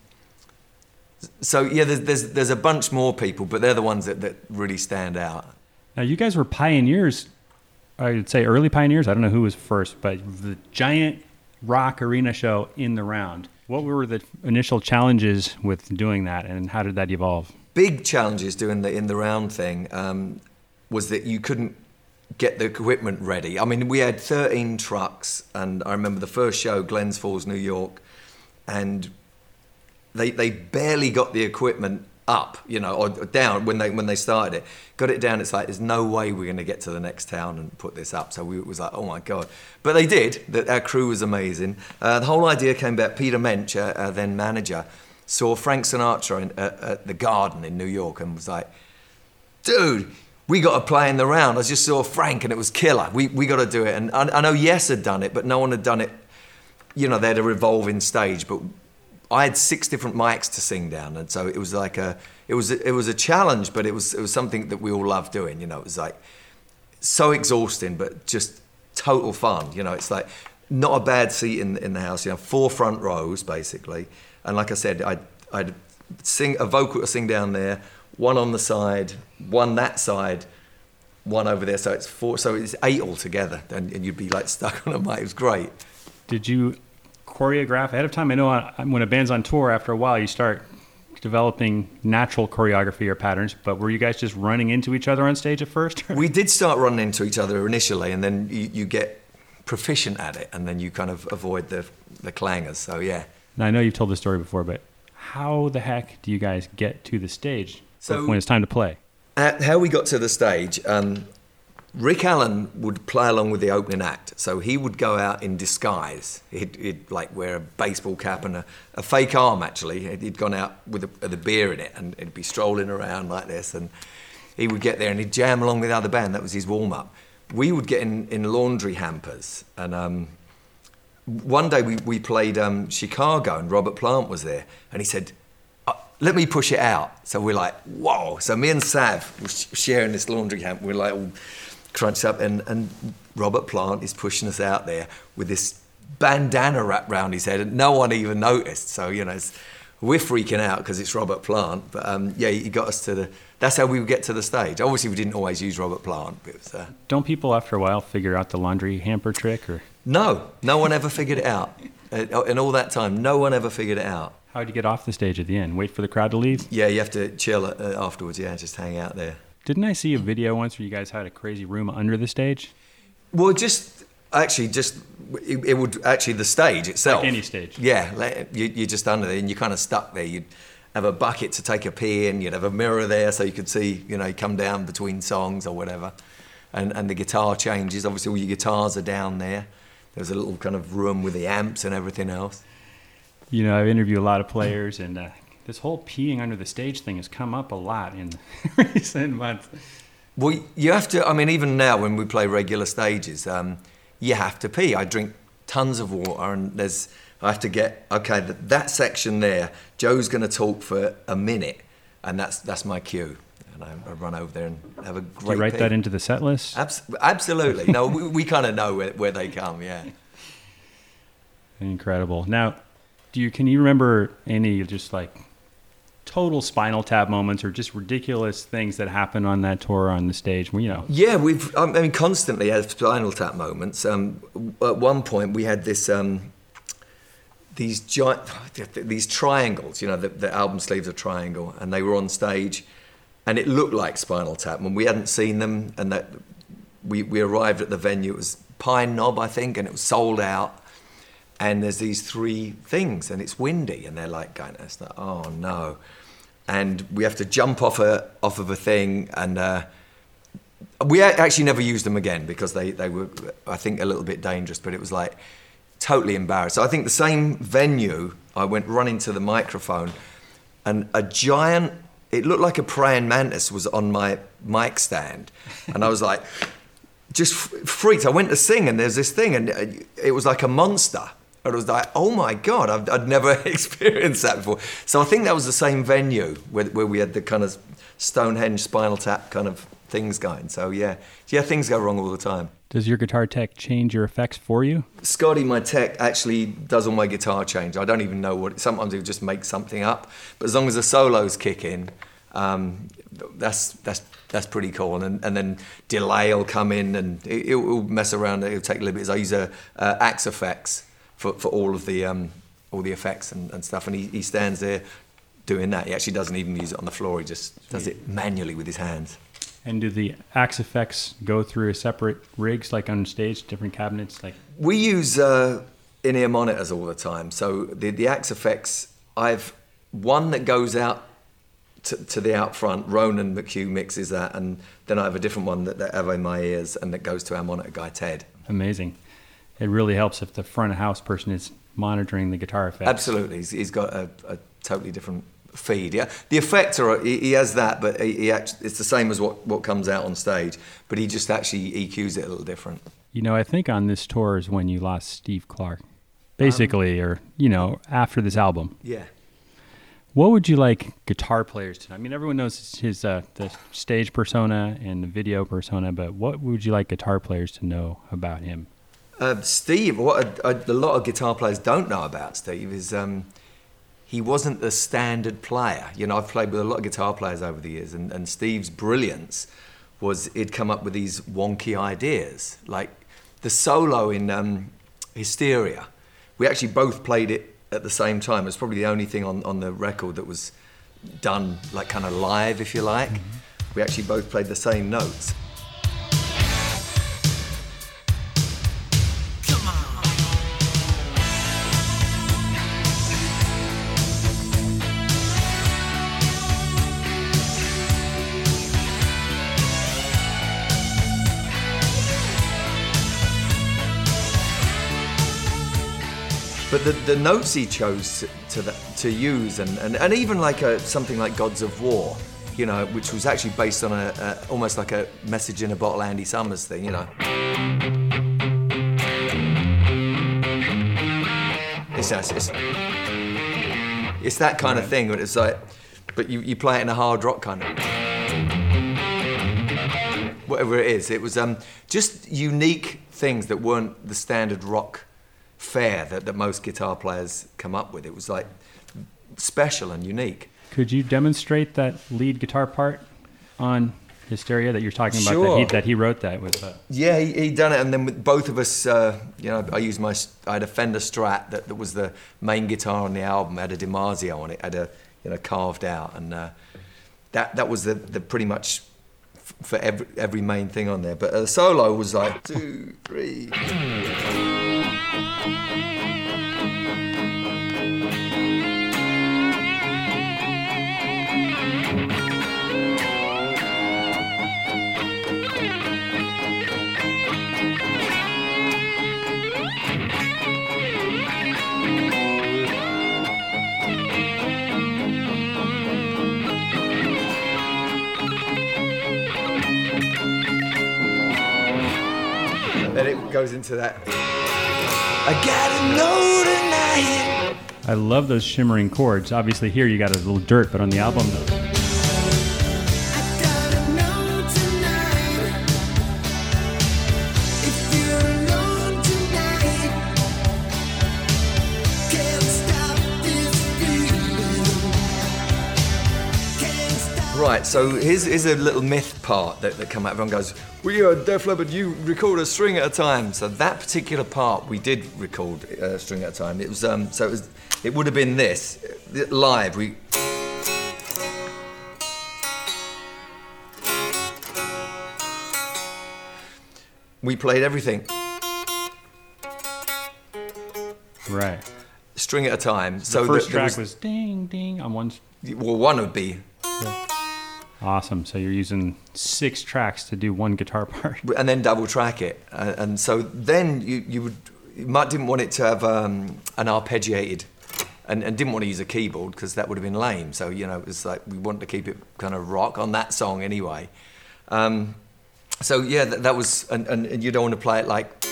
so yeah, there's, there's there's a bunch more people, but they're the ones that, that really stand out.
Now, you guys were pioneers. I would say early pioneers. I don't know who was first, but the giant rock arena show in the round. What were the initial challenges with doing that, and how did that evolve?
big challenges doing the in the round thing. Um, was that you couldn't get the equipment ready. I mean, we had 13 trucks, and I remember the first show, Glens Falls, New York, and they they barely got the equipment up, you know, or down when they when they started it. Got it down. It's like there's no way we're going to get to the next town and put this up. So we it was like, oh my god! But they did. That our crew was amazing. Uh, the whole idea came about. Peter Mensch, uh, uh, then manager, saw Frank Sinatra in, at the Garden in New York and was like, dude. We got to play in the round. I just saw Frank and it was killer. We, we got to do it. And I, I know Yes had done it, but no one had done it you know, they had a revolving stage, but I had six different mics to sing down, and so it was like a, it was, it was a challenge, but it was, it was something that we all loved doing. You know, it was like so exhausting, but just total fun. You know, it's like not a bad seat in in the house. You know, four front rows basically, and like I said, I'd, I'd sing a vocal to sing down there, one on the side, one that side, one over there. So it's four, so it's eight altogether, and, and you'd be like stuck on a mic. It was great.
Did you choreograph ahead of time? I know when a band's on tour, after a while, you start developing natural choreography or patterns. But were you guys just running into each other on stage at first?
we did start running into each other initially, and then you, you get proficient at it, and then you kind of avoid the the clangers. So yeah.
Now I know you've told this story before, but how the heck do you guys get to the stage
So-
when it's time to play?
How we got to the stage, um, Rick Allen would play along with the opening act. So he would go out in disguise. He'd, he'd like wear a baseball cap and a, a fake arm, actually. He'd- gone out with a, a beer in it and he'd be strolling around like this. And he would get there and he'd jam along with the other band. That was his warm up. We would get in, in laundry hampers. And um, one day we, we played um, Chicago and Robert Plant was there. And he said, uh, let me push it out. So we're like, whoa. So me and Sav were sharing this laundry hamper. We're like crunched up, and, and Robert Plant is pushing us out there with this bandana wrapped round his head, and no one even noticed. So, you know, it's, we're freaking out because it's Robert Plant. But um, yeah, he got us to the. That's how we would get to the stage. Obviously, we didn't always use Robert Plant. But it was, uh,
Don't people after a while figure out the laundry hamper trick, or
no, no one ever figured it out. Uh, in all that time, no one ever figured it out.
how'd you get off the stage at the end? Wait for the crowd to leave?
Yeah, you have to chill uh, afterwards. Yeah, just hang out there.
Didn't I see a video once where you guys had a crazy room under the stage?
Well, just actually, just it, it would actually the stage itself.
Like any stage.
Yeah, like, you, you're just under there and you're kind of stuck there. You'd have a bucket to take a pee in. You'd have a mirror there so you could see, you know, come down between songs or whatever. And and the guitar changes. Obviously, all your guitars are down there. There's a little kind of room with the amps and everything else.
You know, I've interviewed a lot of players, and uh, this whole peeing under the stage thing has come up a lot in recent months.
Well, you have to. I mean, even now when we play regular stages, um, you have to pee. I drink tons of water, and there's. I have to get okay. That, that section there, Joe's going to talk for a minute, and that's that's my cue. And I, I run over there and have a
Do
great.
you write
pee.
that into the set list?
Abs- absolutely. No, we, we kind of know where, where they come. Yeah.
Incredible. Now, do you can you remember any just like total Spinal Tap moments or just ridiculous things that happen on that tour on the stage? You know,
Yeah, we've. I mean, constantly had Spinal Tap moments. Um, at one point, we had this. Um, these giant, these triangles. You know, the, the album sleeves are triangle, and they were on stage, and it looked like Spinal Tap, and we hadn't seen them. And that we we arrived at the venue. It was Pine Knob, I think, and it was sold out. And there's these three things, and it's windy, and they're like going, it's like, oh no. And we have to jump off a off of a thing, and uh, we actually never used them again because they, they were, I think, a little bit dangerous. But it was like totally embarrassed. So I think the same venue, I went running to the microphone, and a giant. It looked like a praying mantis was on my mic stand, and I was like, just freaked. I went to sing, and there's this thing, and uh, it was like a monster. And I was like, oh my God, I've, I'd never experienced that before. So I think that was the same venue where, where we had the kind of Stonehenge spinal tap kind of things going. So yeah, yeah, things go wrong all the time.
does your guitar tech change your effects for you?
Scotty, my tech, actually does all my guitar change. I don't even know what. Sometimes he'll just make something up, but as long as the solos kick in, um, that's that's that's pretty cool. And and then delay will come in and it, will mess around. It'll take liberties. I use a uh, Axe-Fx for, for all of the um, all the effects and, and stuff. And he, he stands there doing that. He actually doesn't even use it on the floor. He just does it manually with his hands.
And do the Axe-Fx go through separate rigs, like on stage, different cabinets? Like,
We use uh, in-ear monitors all the time. So the the Axe-Fx, I've one that goes out to, to the out front. Ronan McHugh mixes that, and then I have a different one that, that have in my ears, and that goes to our monitor guy Ted.
amazing. It really helps if the front of house person is monitoring the guitar effects.
Absolutely, he's, he's got a, a totally different feed. Yeah, the effector he, he has that, but he, he act, it's the same as what, what comes out on stage, but he just actually EQs it a little different.
You know, I think on this tour is when you lost Steve Clark, basically, or you know, after this album.
Yeah.
What would you like guitar players to know? I mean, everyone knows his uh, the stage persona and the video persona, but what would you like guitar players to know about him?
Uh, Steve, what a, a, a lot of guitar players don't know about Steve is um, he wasn't the standard player. You know, I've played with a lot of guitar players over the years, and, and Steve's brilliance was he'd come up with these wonky ideas, like the solo in um, Hysteria. We actually both played it at the same time. It's probably the only thing on, on the record that was done like kind of live, if you like. We actually both played the same notes. But the, the notes he chose to, to, the, to use, and, and, and even like a, something like Gods of War, you know, which was actually based on a, a almost like a message in a bottle Andy Summers thing, you know. It's, it's, it's, it's that kind of thing, but it's like, but you, you play it in a hard rock kind of whatever it is. It was um, just unique things that weren't the standard rock fare that, that most guitar players come up with. It was like special and unique.
Could you demonstrate that lead guitar part on Hysteria that you're talking about? That, he,
Sure.
that he wrote that with. Uh,
Yeah, he, he done it, and then with both of us, uh, you know, I used my, I had a Fender Strat that, that was the main guitar on the album. Had a DiMarzio on it, had a, you know, carved out, and uh, that that was the, the pretty much f- for every every main thing on there. But the solo was like two, three. Then it goes into that. I gotta know tonight.
I love those shimmering chords. Obviously, here you got a little dirt, but on the album,
Right, so here's, here's a little myth part that, that come out. Everyone goes, well, you're a Def Leppard, you record a string at a time. So that particular part, we did record a string at a time. It was, um, so it was, it would have been this, uh, live, we... We played everything,
right?
string at a time.
The
so
first
there
track was, ding ding on one.
well, one would be
Awesome. So you're using six tracks to do one guitar part.
and then double track it. Uh, and so then you, you would you might didn't want it to have um, an arpeggiated, and, and didn't want to use a keyboard because that would have been lame. So you know it was like we wanted to keep it kind of rock on that song anyway. Um, so yeah, that, that was and, and, and you don't want to play it like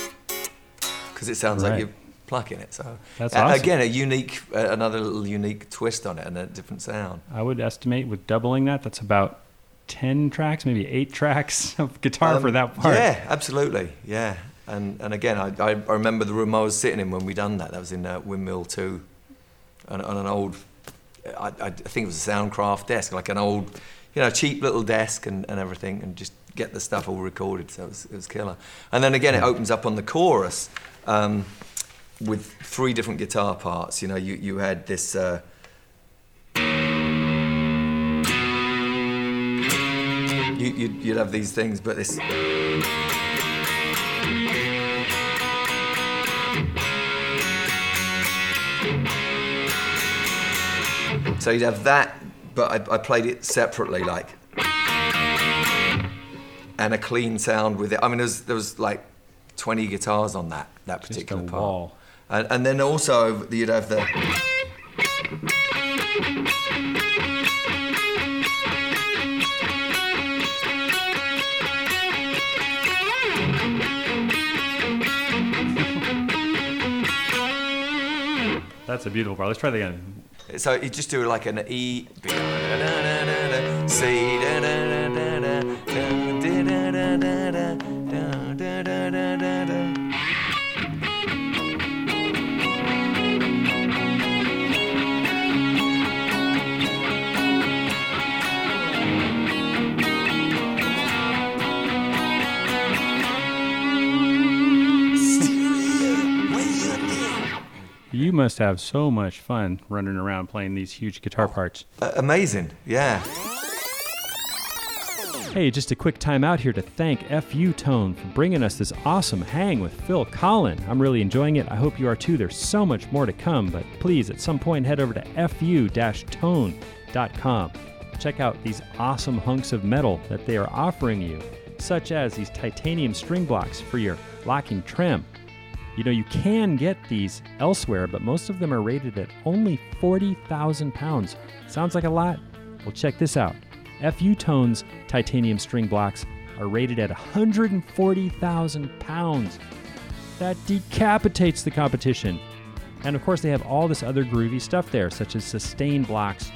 because it sounds
Right.
like you're plucking it. So
That's awesome.
again a unique uh, another little unique twist on it and a different sound.
I would estimate with doubling that, that's about ten tracks, maybe eight tracks of guitar for
Um,
that part.
Yeah, absolutely. Yeah, and and again, I, I, I remember the room I was sitting in when we done that. That was in uh, Windmill Two, on, on an old, I, I think it was a Soundcraft desk, like an old, you know, cheap little desk and, and everything, and just get the stuff all recorded. So it was, it was killer. And then again, it opens up on the chorus. Um, with three different guitar parts, you know, you, you had this uh, you, you'd, you'd have these things, but this. So you'd have that, but I, I played it separately, like, and a clean sound with it. I mean, there was, there was like 20 guitars on that that particular part.
wall.
And, and then also you'd have the.
That's a beautiful part. Let's try that again.
So you just do like an E, C,
You must have so much fun running around playing these huge guitar parts.
Uh, amazing, yeah.
Hey, just a quick time out here to thank FU Tone for bringing us this awesome hang with Phil Collen. I'm really enjoying it. I hope you are too. There's so much more to come, but please, at some point, head over to fu-tone.com. Check out these awesome hunks of metal that they are offering you, such as these titanium string blocks for your locking trem. You know, you can get these elsewhere, but most of them are rated at only 40,000 pounds. Sounds like a lot? Well, check this out. FU Tones titanium string blocks are rated at 140,000 pounds. That decapitates the competition. And of course, they have all this other groovy stuff there, such as sustain blocks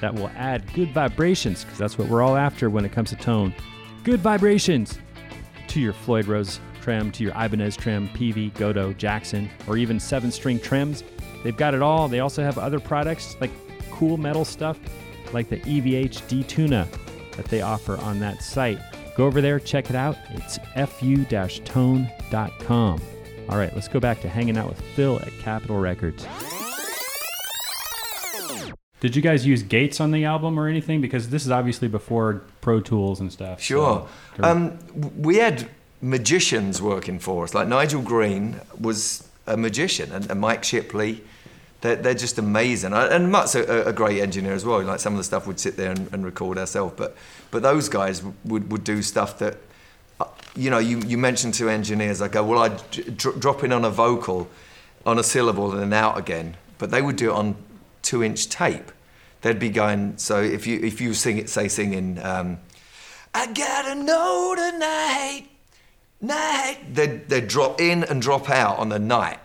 that will add good vibrations, because that's what we're all after when it comes to tone. Good vibrations to your Floyd Rose to your Ibanez trem, PV, Gotoh, Jackson, or even seven string trims. They've got it all. They also have other products like cool metal stuff like the EVH D Tuna that they offer on that site. Go over there, check it out. It's fu-tone.com. All right, let's go back to hanging out with Phil at Capitol Records. Did you guys use Gates on the album or anything? Because this is obviously before Pro Tools and stuff.
Sure.
so-
Um, we had magicians working for us. Like Nigel Green was a magician, and, and Mike Shipley. They're, they're just amazing. And Mutt's a, a great engineer as well. Like some of the stuff we'd sit there and, and record ourselves. But, but those guys would, would do stuff that, uh, you know, you, you mentioned to engineers, I go, well, I'd dr- drop in on a vocal on a syllable and then out again. But they would do it on two inch tape. They'd be going, so if you, if you sing it, say singing, um, I gotta know tonight, night. They'd, they'd drop in and drop out on the night.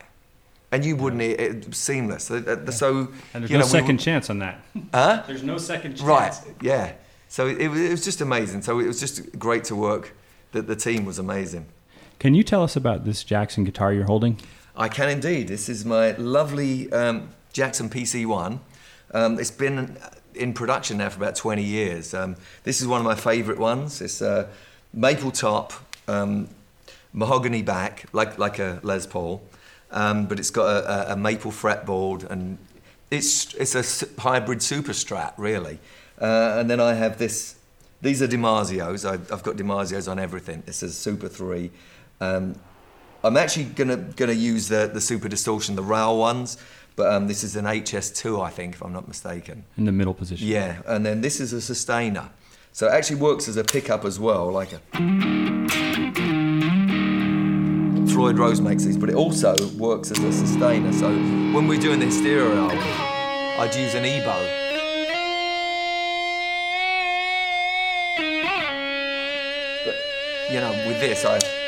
And you wouldn't, it, it was seamless. They- they- So,
And there's
you
no
know,
second
were-
chance on that.
Huh?
There's no second chance.
Right, yeah. So it, was- it was just amazing. So it was just great to work. The, the team was amazing.
Can you tell us about this Jackson guitar you're holding?
I can indeed. This is my lovely um, Jackson PC1. Um, it's been in production now for about 20 years. Um, this is one of my favourite ones. It's a maple top, um, mahogany back, like, like a Les Paul, um, but it's got a, a, a maple fretboard and it's, it's a hybrid super strat, really. Uh, and then I have this, these are DiMarzios. I, I've got DiMarzios on everything. This is Super 3. Um, I'm actually gonna gonna use the the super distortion, the rail ones, but um, this is an HS2, I think, if I'm not mistaken.
In the middle position.
Yeah, and then this is a sustainer, so it actually works as a pickup as well, like a. Floyd Rose makes these, but it also works as a sustainer. So when we're doing the stereo album, I'd use an EBow. But you know, with this, I.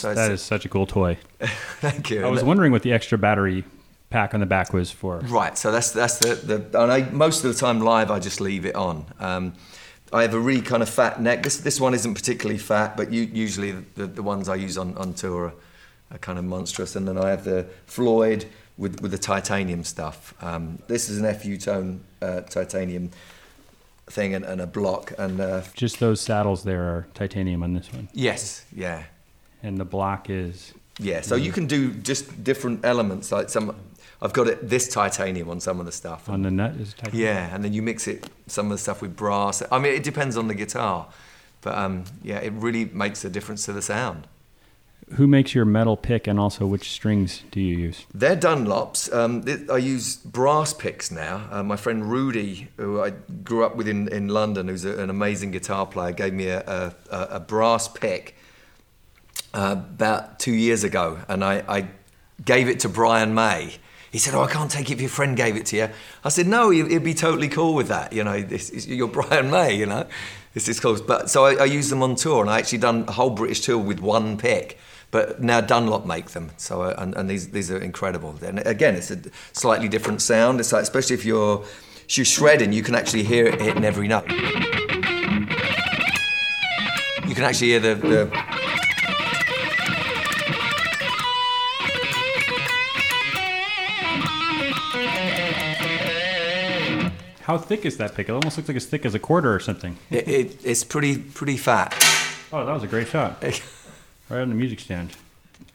so
That is such a cool toy.
thank you.
I was wondering what the extra battery pack on the back was for.
Right, so that's that's the, the and I, most of the time live I just leave it on. Um, I have a really kind of fat neck. This this one isn't particularly fat, but you, usually the, the ones I use on, on tour are, are kind of monstrous. And then I have the Floyd with, with the titanium stuff. Um, this is an FU tone uh, titanium thing and, and a block. And uh,
Just those saddles there are titanium on this one,
yes, yeah,
and the block is
yeah. So you can do just different elements. Like some, I've got it this titanium on some of the stuff.
on the nut is titanium.
Yeah, and then you mix it some of the stuff with brass. I mean, it depends on the guitar, but um, yeah, it really makes a difference to the sound.
Who makes your metal pick, and also which strings do you use?
They're Dunlops. Um, I use brass picks now. Uh, my friend Rudy, who I grew up with in, in London, who's a, an amazing guitar player, gave me a, a a brass pick uh, about two years ago, and I, I gave it to Brian May. He said, "Oh, I can't take it if your friend gave it to you." I said, "No, he'd be totally cool with that. You know, this is, you're Brian May. You know, this is cool." But so I, I use them on tour, and I actually done a whole British tour with one pick. But now Dunlop make them, so uh, and, and these these are incredible. And again, it's a slightly different sound. It's like, especially if you're if you're shredding, you can actually hear it hitting every note. You can actually hear the, the
How thick is that pick? It almost looks like it's thick as a quarter or something.
it, it, it's pretty pretty fat.
Oh, that was a great shot. Right on the music stand.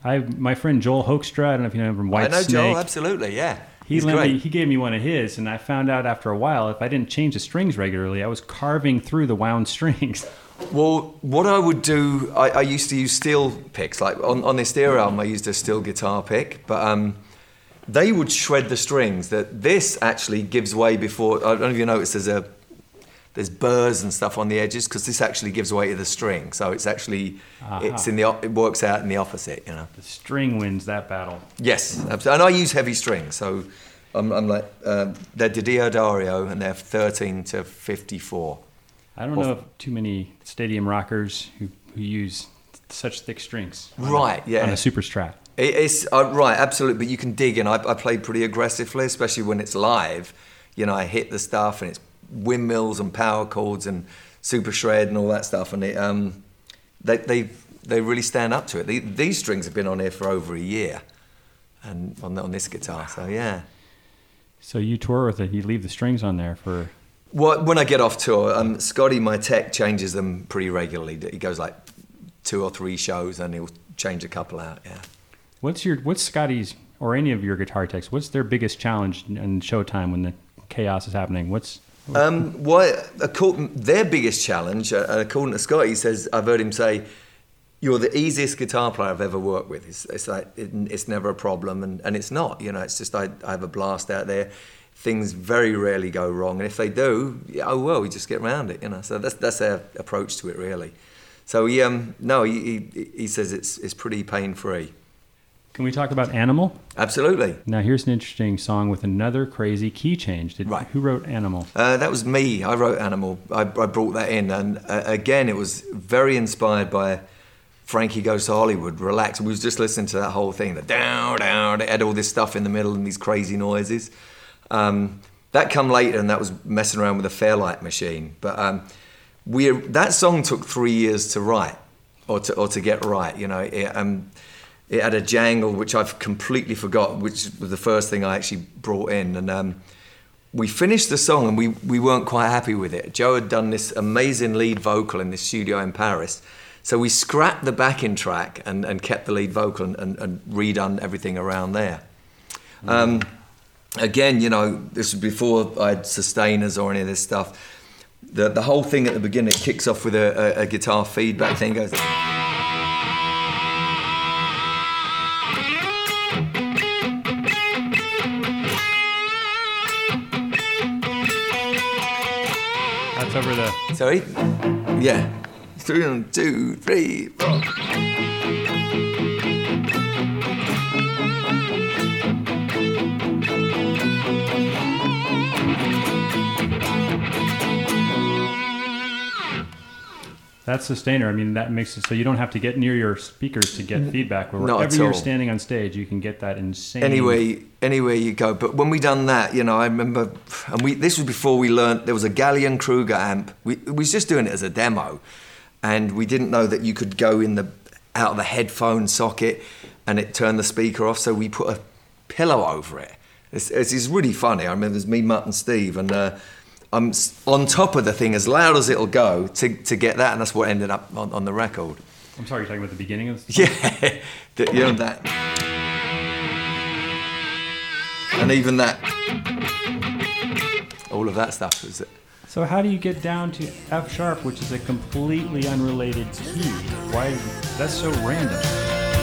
I my friend Joel Hoekstra. I don't know if you know him from White
I know
Snake.
Joel, absolutely, yeah.
He
He's
lent
great.
me, he gave me one of his, and I found out after a while if I didn't change the strings regularly, I was carving through the wound strings.
Well, what I would do, I, I used to use steel picks. Like on, on this album, I used a steel guitar pick, but um, they would shred the strings. That this actually gives way before. I don't know if you notice there's a there's burrs and stuff on the edges because this actually gives way to the string. So it's actually it's in the it works out in the opposite. You know.
The string wins that battle.
Yes, absolutely. And I use heavy strings, so I'm, I'm like um, they're Didio Dario and they're 13 to 54.
I don't know of too many stadium rockers who, who use such thick strings. on a-
Right, yeah.
On a super strat.
It- It's uh, right, absolutely. But you can dig in. I, I play pretty aggressively, especially when it's live. You know, I hit the stuff, and it's windmills and power chords and super shred and all that stuff, and it um, they they they really stand up to it. The- These strings have been on here for over a year, and on on this guitar. So yeah.
So you tour with it, you leave the strings on there for.
Well, when I get off tour, um, Scotty, my tech, changes them pretty regularly. He goes like two or three shows, and he'll change a couple out. Yeah.
What's your what's Scotty's or any of your guitar techs? What's their biggest challenge in showtime when the chaos is happening? What's
Um, their biggest challenge, uh, according to Scott, he says I've heard him say, "You're the easiest guitar player I've ever worked with." It's, it's like it, it's never a problem, and, and it's not. You know, it's just I, I have a blast out there. Things very rarely go wrong, and if they do, oh well, we just get around it. You know, so that's that's their approach to it, really. So he, um, no, he, he, he says it's it's pretty pain free.
Can we talk about Animal?
Absolutely.
Now here's an interesting song with another crazy key change. Did,
Right.
Who wrote Animal?
Uh, that was me. I wrote Animal. I, I brought that in, and uh, again, it was very inspired by Frankie Goes to Hollywood. Relax. We was just listening to that whole thing. The down, down. It had all this stuff in the middle and these crazy noises. Um, that come later, and that was messing around with a Fairlight machine. But um, we that song took three years to write, or to or to get right. You know, it, um, it had a jangle which I've completely forgot, which was the first thing I actually brought in, and. Um, we finished the song and we, we weren't quite happy with it. Joe had done this amazing lead vocal in this studio in Paris. So we scrapped the backing track and, and kept the lead vocal and, and, and redone everything around there. Um, again, you know, this was before I had sustainers or any of this stuff. The, the whole thing at the beginning it kicks off with a, a, a guitar feedback thing. Goes,
over the.
sorry? Yeah. Three, two, three, four.
That sustainer. I mean, that makes it so you don't have to get near your speakers to get feedback.
Not at
Wherever you're
all.
standing on stage, you can get that insane.
anyway anywhere you go but when we done that you know i remember and we this was before we learnt there was a Gallien-Krueger amp we, we was just doing it as a demo and we didn't know that you could go in the out of the headphone socket and it turned the speaker off so we put a pillow over it it's, it's, it's really funny i remember there's me mutt and steve and uh, I'm on top of the thing as loud as it'll go to, to get that, and that's what ended up on, on the record.
I'm sorry, you're talking about the beginning of song?
Yeah, the, you know that, and even that, all of that stuff is it.
So how do you get down to F sharp, which is a completely unrelated key? Why? That's so random.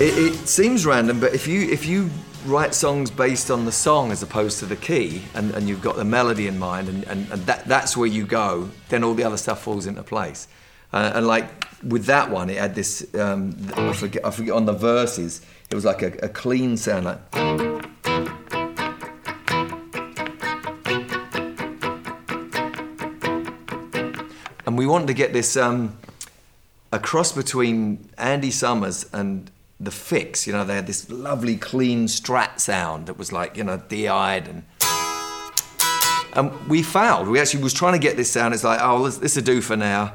It, it seems random, but if you if you write songs based on the song as opposed to the key, and, and you've got the melody in mind, and, and, and that that's where you go, then all the other stuff falls into place. Uh, and like with that one, it had this. Um, I forget. I forget on the verses. It was like a, a clean sound, like. And we wanted to get this. Um, a cross between Andy Summers and the Fixx. You know, they had this lovely clean strat sound that was like, you know, de-eyed and. And we failed. We actually was trying to get this sound. It's like, oh, this, this will do for now,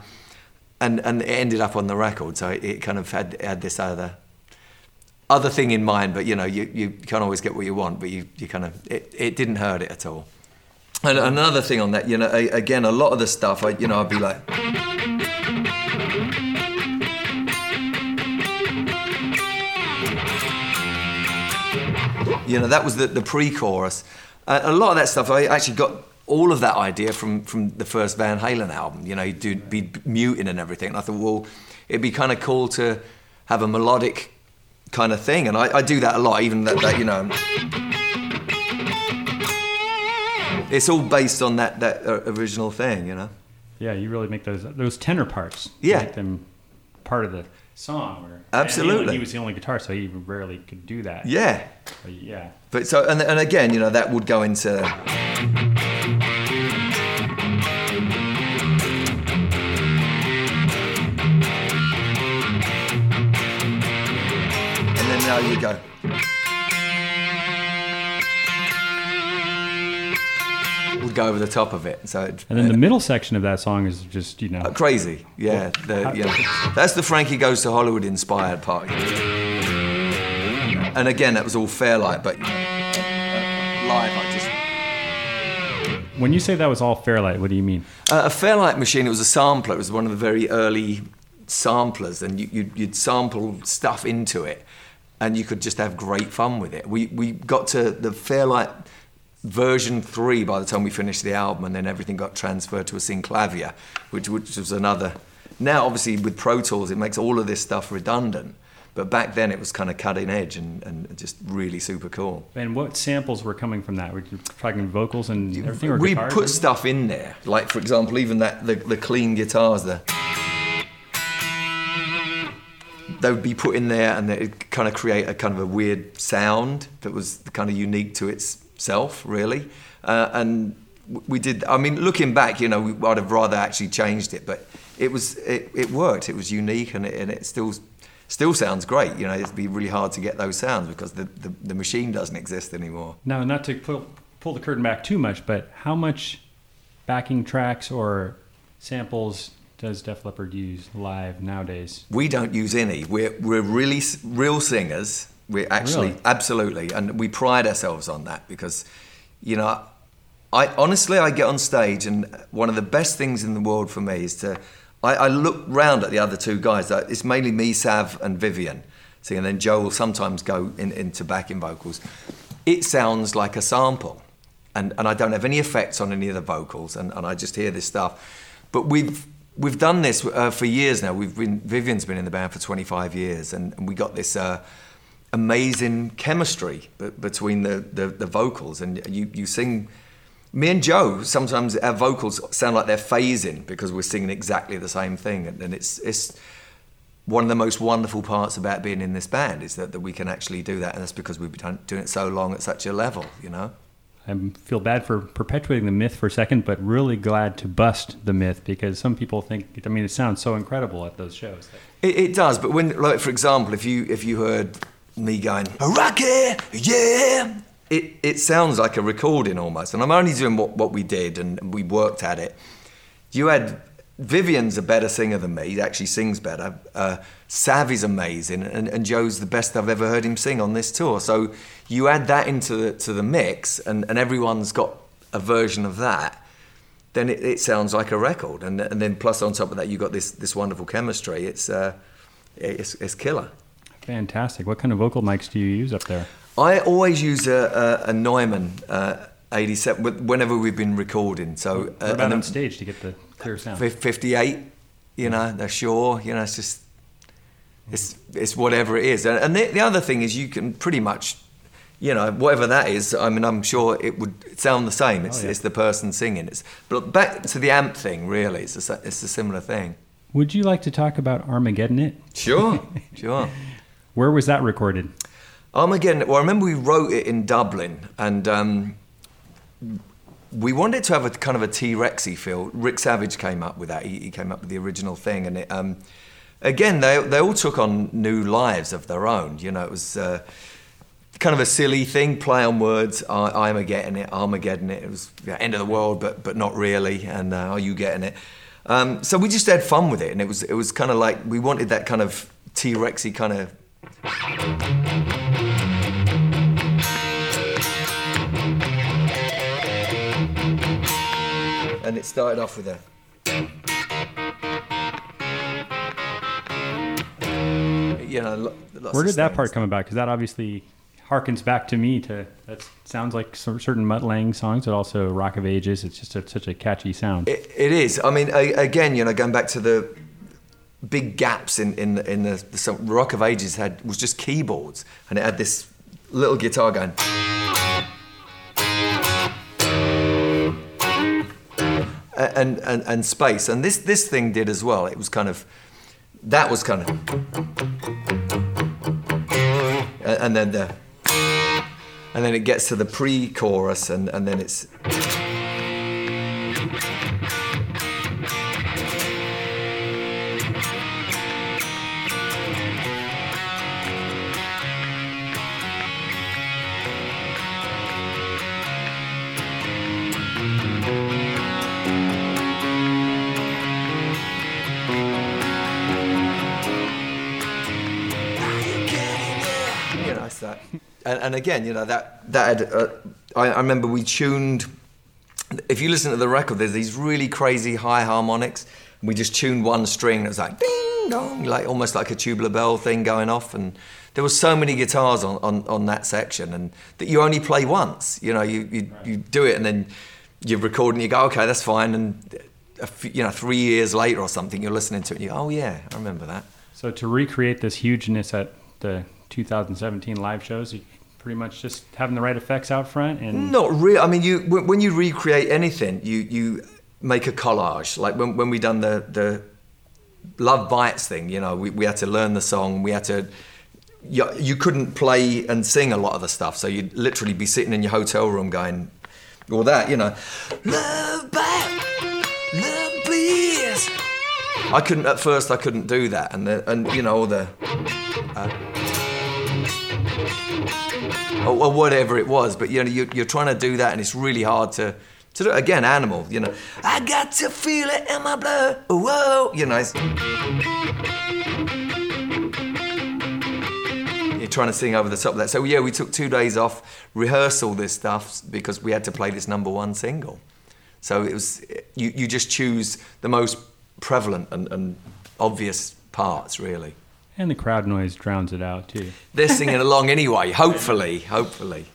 and and it ended up on the record. So it, it kind of had had this other other thing in mind. But you know, you, you can't always get what you want. But you, you kind of it, it didn't hurt it at all. And another thing on that, you know, again, a lot of the stuff, I, you know, I'd be like. You know, that was the, the pre-chorus. Uh, a lot of that stuff, I actually got all of that idea from, from the first Van Halen album. You know, you'd do, be muting and everything. And I thought, well, it'd be kind of cool to have a melodic kind of thing. And I, I do that a lot, even that, that you know. It's all based on that, that uh, original thing, you know?
Yeah, you really make those those tenor parts.
Yeah.
make them part of the song. Where
Absolutely.
he was the only guitar, so he rarely could do that.
Yeah.
But yeah.
But so, and, and again, you know, that would go into. And then now you go. Would go over the top of it. So it,
And then the middle section of that song is just you know
Uh, crazy, yeah. The. That's the Frankie Goes to Hollywood inspired part. And again, that was all Fairlight, but uh, live, I just.
when you say that was all Fairlight, what do you mean?
Uh, a Fairlight machine, it was a sampler. It was one of the very early samplers, and you, you'd, you'd sample stuff into it, and you could just have great fun with it. We, we got to the Fairlight version three by the time we finished the album, and then everything got transferred to a Synclavier, which, which was another. Now, obviously, with Pro Tools, it makes all of this stuff redundant. But back then, it was kind of cutting edge and, and just really super cool.
And what samples were coming from that? Were you talking vocals and everything, or
we put stuff in there, like for example, even that the, the clean guitars, the they would be put in there, and it kind of create a kind of a weird sound that was kind of unique to itself, really. Uh, and we did. I mean, looking back, you know, we, I'd have rather actually changed it, but it was it, it worked. It was unique, and it, and it still still sounds great. You know, it'd be really hard to get those sounds because the, the, the machine doesn't exist anymore.
Now, not to pull, pull the curtain back too much, but how much backing tracks or samples does Def Leppard use live nowadays?
We don't use any. We're, we're really real singers. We're actually,
Really?
absolutely. And we pride ourselves on that because, you know, I honestly, I get on stage and one of the best things in the world for me is to, I, I look round at the other two guys. Uh, It's mainly me, Sav, and Vivian. See, and then Joe will sometimes go in, into backing vocals. It sounds like a sample. And, and I don't have any effects on any of the vocals, and, and I just hear this stuff. But we've we've done this uh, for years now. We've been Vivian's been in the band for 25 years, and, and we got this uh, amazing chemistry b- between the, the, the vocals. And you you sing. Me and Joe sometimes our vocals sound like they're phasing because we're singing exactly the same thing, and, and it's it's one of the most wonderful parts about being in this band is that, that we can actually do that, and that's because we've been doing it so long at such a level, you know.
I feel bad for perpetuating the myth for a second, but really glad to bust the myth because some people think, I mean, it sounds so incredible at those shows.
It, it does, but when, like, for example, if you if you heard me going Rocky, yeah, it, it sounds like a recording almost. And I'm only doing what, what we did and we worked at it. You had Vivian's a better singer than me. He actually sings better. Uh, Savvy's amazing, and, and Joe's the best I've ever heard him sing on this tour. So you add that into the, to the mix, and, and everyone's got a version of that. Then it, it sounds like a record, and, and then plus on top of that, you got this this wonderful chemistry. It's uh, it's, it's killer.
Fantastic. What kind of vocal mics do you use up there?
I always use a, a, a Neumann uh, 87 whenever we've been recording. So uh,
What about
and
on stage to get the clear sound?
58, you know, they're Shure, you know, it's just it's it's whatever it is. And, and the, the other thing is you can pretty much, you know, whatever that is. I mean, I'm sure it would sound the same. It's
Oh, yeah.
it's the person singing. It's but back to the amp thing. Really, it's a, it's a similar thing.
Would you like to talk about Armageddon It?
Sure, sure.
Where was that recorded?
Armageddon. Well, I remember we wrote it in Dublin, and um, we wanted to have a kind of a T-Rexy feel. Rick Savage came up with that. He, he came up with the original thing, and it, um, again, they they all took on new lives of their own. You know, it was. Uh, Kind of a silly thing, play on words. I, I'm a getting it, Armageddon it. It was yeah, end of the world, but but not really. And uh, are you getting it? Um, so we just had fun with it, and it was it was kind of like we wanted that kind of T-Rexy kind of and it started off with a. You know,
Where did that part come about? Because that obviously harkens back to me. To that sounds like some certain Mutt Lange songs, but also Rock of Ages. It's just a, such a catchy sound.
It, it is. I mean, a, again, you know, going back to the big gaps in in the, in the, the Rock of Ages had was just keyboards, and it had this little guitar going. And, and, and space, and this this thing did as well. It was kind of, that was kind of, and then the, and then it gets to the pre-chorus, and, and then it's And, again, you know, that that had, uh, I, I remember we tuned. If you listen to the record, there's these really crazy high harmonics. And we just tuned one string. And it was like ding dong, like almost like a tubular bell thing going off. And there were so many guitars on, on, on that section, and that you only play once. You know, you you, you do it, and then you record, and you go, okay, that's fine. And few, you know, three years later or something, you're listening to it, and you go, oh yeah, I remember that.
So to recreate this hugeness at the 2017 live shows, pretty much just having the right effects out front and
Not real I mean, you when you recreate anything, you you make a collage. Like when when we done the the Love Bites thing, you know, we, we had to learn the song. We had to. You, you couldn't play and sing a lot of the stuff, so you'd literally be sitting in your hotel room going, all that, you know. Love back, love please. I couldn't at first. I couldn't do that, and the, and you know all the. Uh, or, or whatever it was. But you know, you, you're trying to do that, and it's really hard to to do. Again, animal. You know, I got to feel it in my blood. Whoa, you know. You're trying to sing over the top of that. So yeah, we took two days off, rehearse all this stuff because we had to play this number one single. So it was you, you just choose the most prevalent and, and obvious parts, really.
And the crowd noise drowns it out too.
They're singing along anyway. Hopefully, hopefully.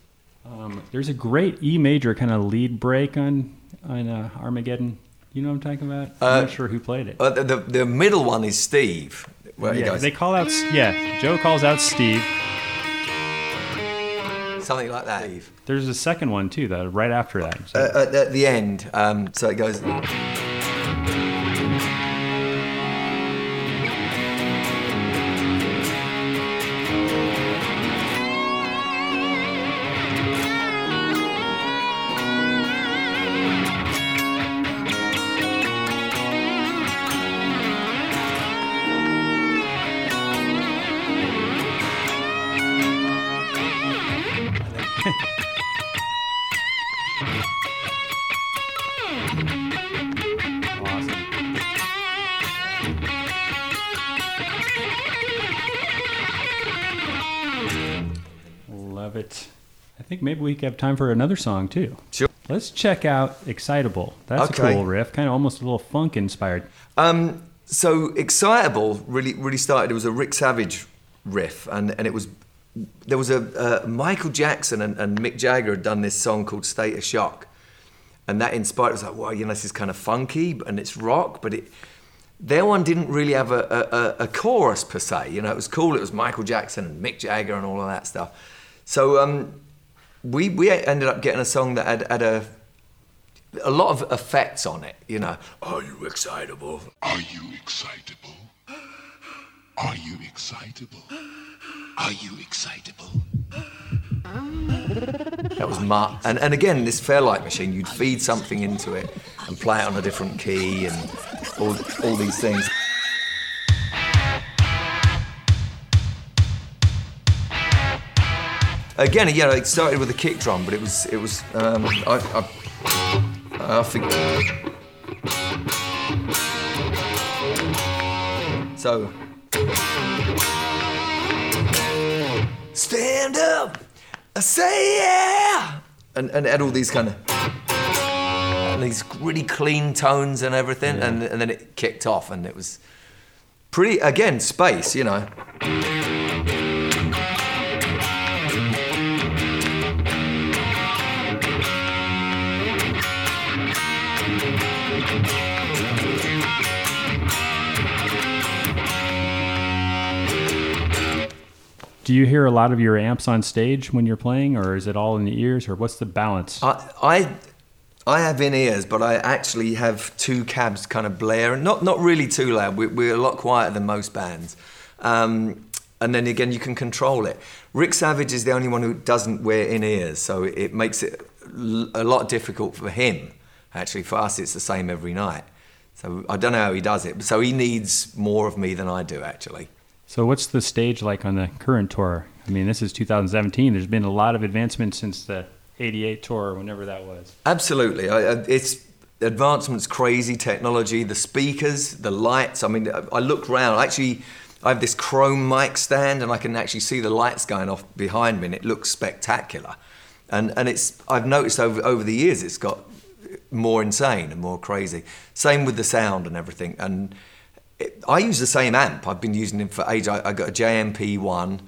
Um, there's a great E major kind of lead break on on uh, Armageddon. You know what I'm talking about? I'm not sure who played it.
Uh, the, the, middle one is Steve.
Yeah, they call out. Yeah, Joe calls out Steve.
something like that. Steve.
There's a second one too, though, right after that. So-
Uh, at, at the end, um, so it goes.
Maybe we have time for another song too.
Sure.
Let's check out Excitable. That's
Okay.
a cool riff, kind of almost a little funk inspired.
Um, so excitable really really started. It was a Rick Savage riff, and, and it was there was a uh, Michael Jackson and, and Mick Jagger had done this song called State of Shock, and that inspired. It was like, well, you know, this is kind of funky and it's rock, but it their one didn't really have a, a, a chorus per se. You know, it was cool. It was Michael Jackson and Mick Jagger and all of that stuff. So um, we we ended up getting a song that had, had a a lot of effects on it. You know, are you excitable?
Are you excitable? Are you excitable? Are you excitable?
That was Mutt. And, and again, this Fairlight machine, you'd feed something into it and play it on a different key and all, all these things. Again, yeah, it started with a kick drum, but it was, it was, um, I, I, I think. So. Stand up, I say yeah, and and had all these kind of and these really clean tones and everything, and and then it kicked off, and it was pretty again space, you know.
Do you hear a lot of your amps on stage when you're playing, or is it all in the ears, or what's the balance?
I I, I have in ears, but I actually have two cabs kind of blaring. Not not really too loud. We're, we're a lot quieter than most bands. Um, and then again, you can control it. Rick Savage is the only one who doesn't wear in ears, so it makes it a lot difficult for him. Actually, for us, it's the same every night. So I don't know how he does it. So he needs more of me than I do, actually.
So, what's the stage like on the current tour? I mean, this is 2017. There's been a lot of advancement since the 88 tour, whenever that was.
Absolutely, I, it's advancement's crazy. Technology, the speakers, the lights. I mean, I, I looked round. Actually, I have this chrome mic stand, and I can actually see the lights going off behind me, and it looks spectacular. And and it's I've noticed over over the years it's got more insane and more crazy. Same with the sound and everything. And it, I use the same amp. I've been using it for ages. I, I got a JMP one,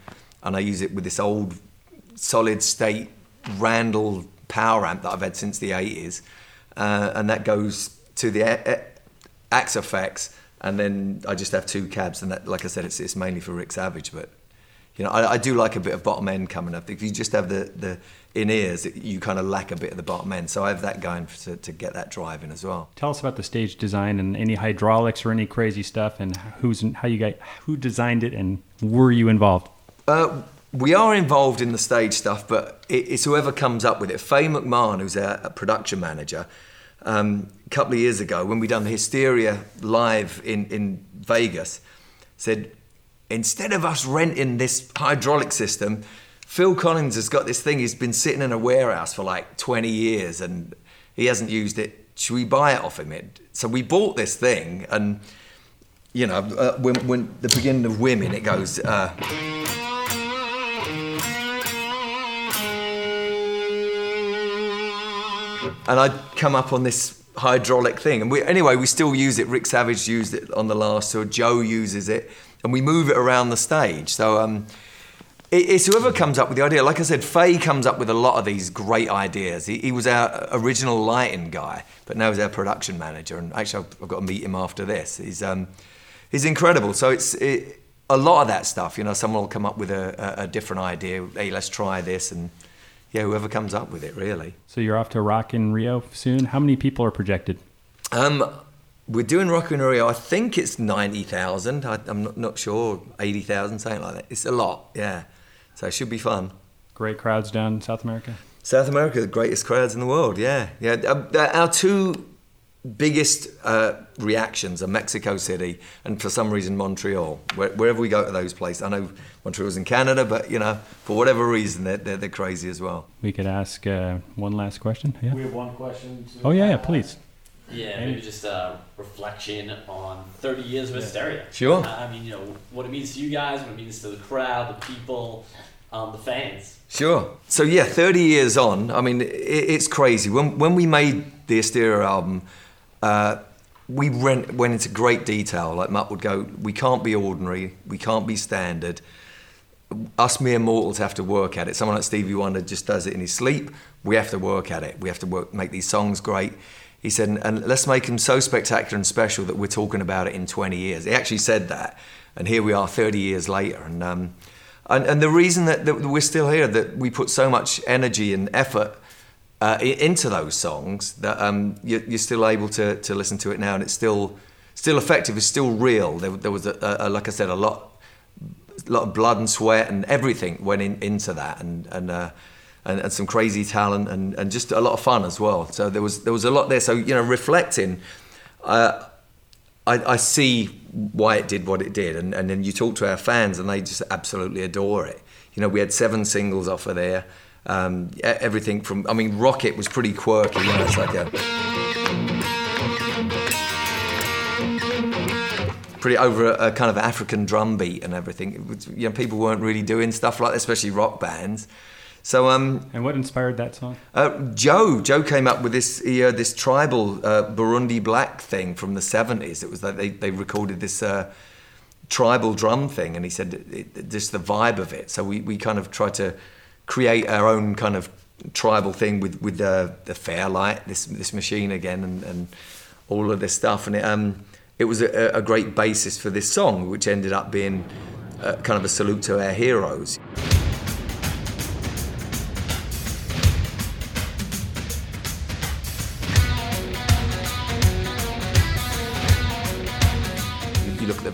and I use it with this old solid state Randall power amp that I've had since the 80s, uh, and that goes to the Axe-Fx, and then I just have two cabs, and that, like I said, it's, it's mainly for Rick Savage, but you know, I, I do like a bit of bottom end coming up. If you just have the, the in ears, you kind of lack a bit of the bottom end. So I have that going to, to get that driving as well.
Tell us about the stage design and any hydraulics or any crazy stuff, and who's how you got who designed it, and were you involved?
Uh, we are involved in the stage stuff, but it, it's whoever comes up with it. Faye McMahon, who's our our production manager, um, a couple of years ago when we done the Hysteria live in, in Vegas, said instead of us renting this hydraulic system, Phil Collins has got this thing. He's been sitting in a warehouse for like 20 years and he hasn't used it. Should we buy it off him? It, so we bought this thing, and you know, uh, when, when the beginning of Women, it goes. Uh, and I'd come up on this hydraulic thing. And we, anyway, we still use it. Rick Savage used it on the last tour. Joe uses it, and we move it around the stage. So um, it, it's whoever comes up with the idea. Like I said, Faye comes up with a lot of these great ideas. He, he was our original lighting guy, but now he's our production manager. And actually, I've, I've got to meet him after this. He's um, he's incredible. So it's it, a lot of that stuff. You know, someone will come up with a, a, a different idea. Hey, let's try this, and yeah, whoever comes up with it, really.
So you're off to Rock in Rio soon. How many people are projected?
Um, we're doing Rock in Rio. I think it's ninety thousand. I'm not, not sure, eighty thousand, something like that. It's a lot, yeah. So it should be fun.
Great crowds down in South America.
South America, the greatest crowds in the world. Yeah, yeah. Uh, our two biggest uh, reactions are Mexico City and for some reason Montreal. Where, wherever we go to those places, I know Montreal's in Canada, but you know, for whatever reason, they're, they're, they're crazy as well.
We could ask uh, one last question. Yeah.
We have one question. to-
Oh yeah, yeah. Please.
Yeah, maybe just a reflection on 30 years of hysteria.
Sure.
I mean, you know, what it means to you guys, what it means to the crowd, the people, um, the fans.
Sure. So yeah, 30 years on, I mean, it, it's crazy. When when we made the Hysteria album, uh, we went, went into great detail. Like Mutt would go, we can't be ordinary, we can't be standard. Us mere mortals have to work at it. Someone like Stevie Wonder just does it in his sleep. We have to work at it. We have to work, make these songs great. He said, and let's make them so spectacular and special that we're talking about it in 20 years. He actually said that, and here we are 30 years later. And um, and, and the reason that, that we're still here, that we put so much energy and effort uh, into those songs, that um, you're, you're still able to, to listen to it now, and it's still still effective. It's still real. There, there was, a, a, like I said, a lot lot of blood and sweat and everything went in, into that, and and, uh, and and some crazy talent and, and just a lot of fun as well. So there was there was a lot there. So you know, reflecting. Uh, I, I see why it did what it did, and, and then you talk to our fans, and they just absolutely adore it. You know, we had seven singles off of there. Um, everything from, I mean, Rocket was pretty quirky. You know, it's like a pretty over a, a kind of African drum beat and everything. Was, you know, people weren't really doing stuff like that, especially rock bands. So um,
And what inspired that song?
uh, Joe, Joe came up with this he, uh, this tribal uh, Burundi black thing from the seventies. It was like they, they recorded this uh, tribal drum thing, and he said it, it, just the vibe of it. So we, we kind of tried to create our own kind of tribal thing with with the the Fairlight, this this machine again, and, and all of this stuff. And it um it was a, a great basis for this song, which ended up being uh, kind of a salute to our heroes.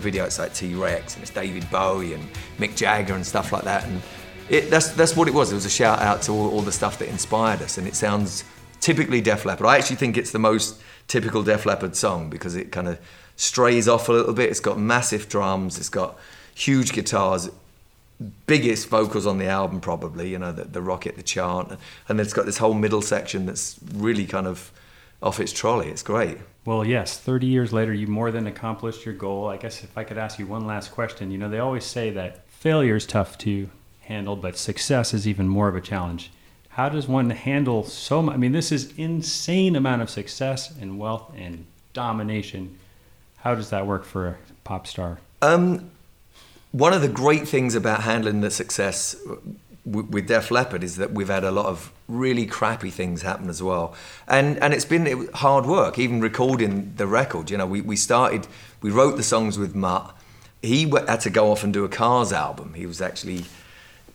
Video, it's like T Rex and it's David Bowie and Mick Jagger and stuff like that. And it, that's, that's what it was. It was a shout out to all, all the stuff that inspired us. And it sounds typically Def Leppard. I actually think it's the most typical Def Leppard song because it kind of strays off a little bit. It's got massive drums, it's got huge guitars, biggest vocals on the album, probably, you know, the, the rocket, the chant. And then it's got this whole middle section that's really kind of off its trolley. It's great.
Well, yes, 30 years later, you more than accomplished your goal. I guess if I could ask you one last question, you know, they always say that failure is tough to handle, but success is even more of a challenge. How does one handle so much? I mean, this is insane amount of success and wealth and domination. How does that work for a pop star?
Um, one of the great things about handling the success with Def Leppard is that we've had a lot of really crappy things happen as well, and and it's been hard work. Even recording the record, you know, we, we started, we wrote the songs with Mutt. He had to go off and do a Cars album. He was actually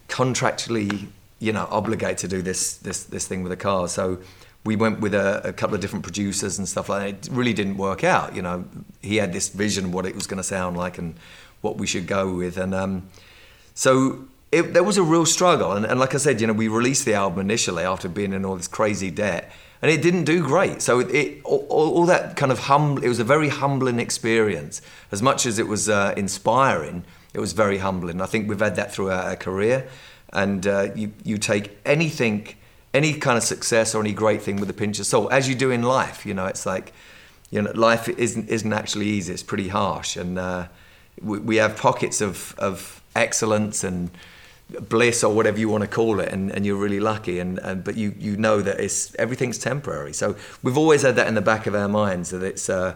contractually, you know, obligated to do this this this thing with the Cars. So we went with a, a couple of different producers and stuff like that. It really didn't work out. You know, he had this vision of what it was going to sound like and what we should go with, and um, so it, there was a real struggle. And, and like I said, you know, we released the album initially after being in all this crazy debt, and it didn't do great. So it, it all, all that kind of hum, it was a very humbling experience. As much as it was uh, inspiring, it was very humbling. I think we've had that throughout our career, and uh, you you take anything, any kind of success or any great thing with a pinch of salt, as you do in life. You know, it's like you know, life isn't isn't actually easy. It's pretty harsh, and uh, we, we have pockets of of excellence and bliss or whatever you want to call it, and, and you're really lucky. And, and but you you know that it's everything's temporary. So we've always had that in the back of our minds that it's. Uh,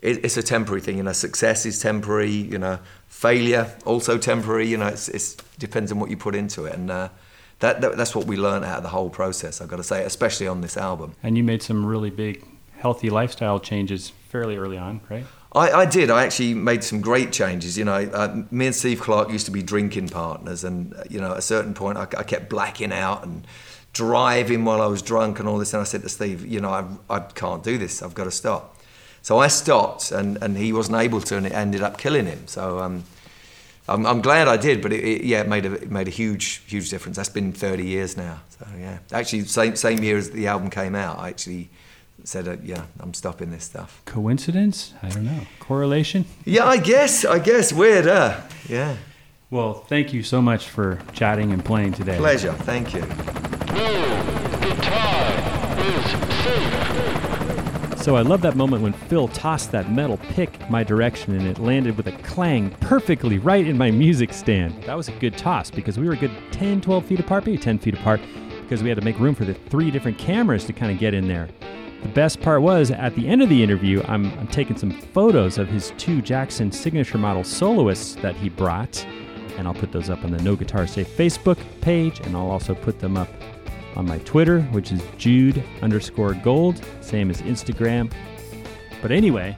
it, it's a temporary thing, you know. Success is temporary, you know. Failure also temporary, you know. It's, depends on what you put into it, and uh, that, that that's what we learned out of the whole process. I've got to say, especially on this album.
And you made some really big healthy lifestyle changes fairly early on, right?
I, I did. I actually made some great changes. You know, uh, me and Steve Clark used to be drinking partners, and uh, you know, at a certain point, I, I kept blacking out and driving while I was drunk and all this. And I said to Steve, you know, I, I can't do this. I've got to stop. So I stopped, and, and he wasn't able to, and it ended up killing him. So um, I'm, I'm glad I did, but it, it, yeah, it made a it made a huge huge difference. That's been 30 years now. So yeah, actually, same same year as the album came out, I actually said, uh, yeah, I'm stopping this stuff.
Coincidence? I don't know. Correlation?
Yeah, I guess. I guess. Weird, huh? Yeah.
Well, thank you so much for chatting and playing today.
Pleasure. Thank you.
No, the time is safe.
So I love that moment when Phil tossed that metal pick my direction and it landed with a clang perfectly right in my music stand. That was a good toss because we were a good 10, 12 feet apart, maybe 10 feet apart, because we had to make room for the three different cameras to kind of get in there. The best part was at the end of the interview, I'm, I'm taking some photos of his two Jackson signature model soloists that he brought, and I'll put those up on the No Guitar Safe Facebook page, and I'll also put them up on my Twitter, which is Jude underscore gold, same as Instagram. But anyway,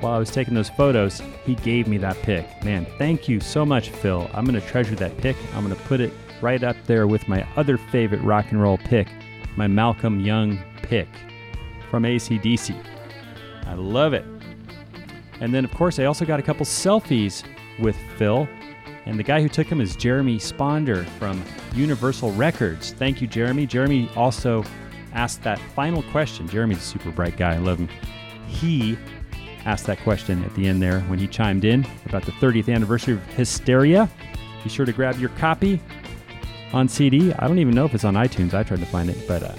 while I was taking those photos, he gave me that pick. Man, thank you so much, Phil. I'm going to treasure that pick. I'm going to put it right up there with my other favorite rock and roll pick, my Malcolm Young pick from AC/DC. I love it. And then, of course, I also got a couple selfies with Phil. And the guy who took him is Jeremy Sponder from Universal Records. Thank you, Jeremy. Jeremy also asked that final question. Jeremy's a super bright guy. I love him. He asked that question at the end there when he chimed in about the 30th anniversary of Hysteria. Be sure to grab your copy on CD. I don't even know if it's on iTunes. I tried to find it, but uh,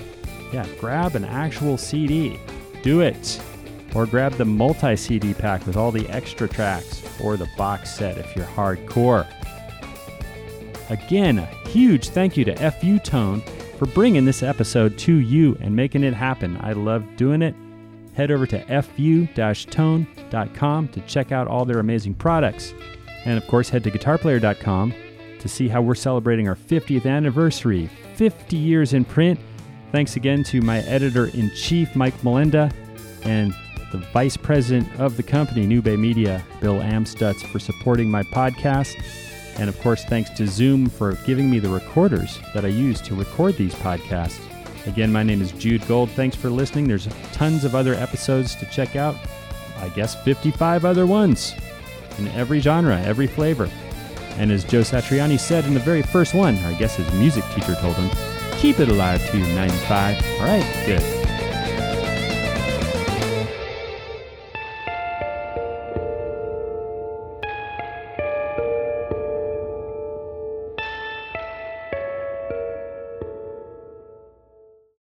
yeah, grab an actual CD. Do it. Or grab the multi CD pack with all the extra tracks, or the box set if you're hardcore. Again, a huge thank you to FU-Tone for bringing this episode to you and making it happen. I love doing it. Head over to fu tone.com to check out all their amazing products. And of course, head to guitarplayer.com to see how we're celebrating our 50th anniversary, 50 years in print. Thanks again to my editor in chief, Mike Molenda, and the vice president of the company, NewBay Media, Bill Amstutz, for supporting my podcast. And of course, thanks to Zoom for giving me the recorders that I use to record these podcasts. Again, my name is Jude Gold. Thanks for listening. There's tons of other episodes to check out. I guess 55 other ones in every genre, every flavor. And as Joe Satriani said in the very first one, I guess his music teacher told him, keep it alive to 95. All right, good.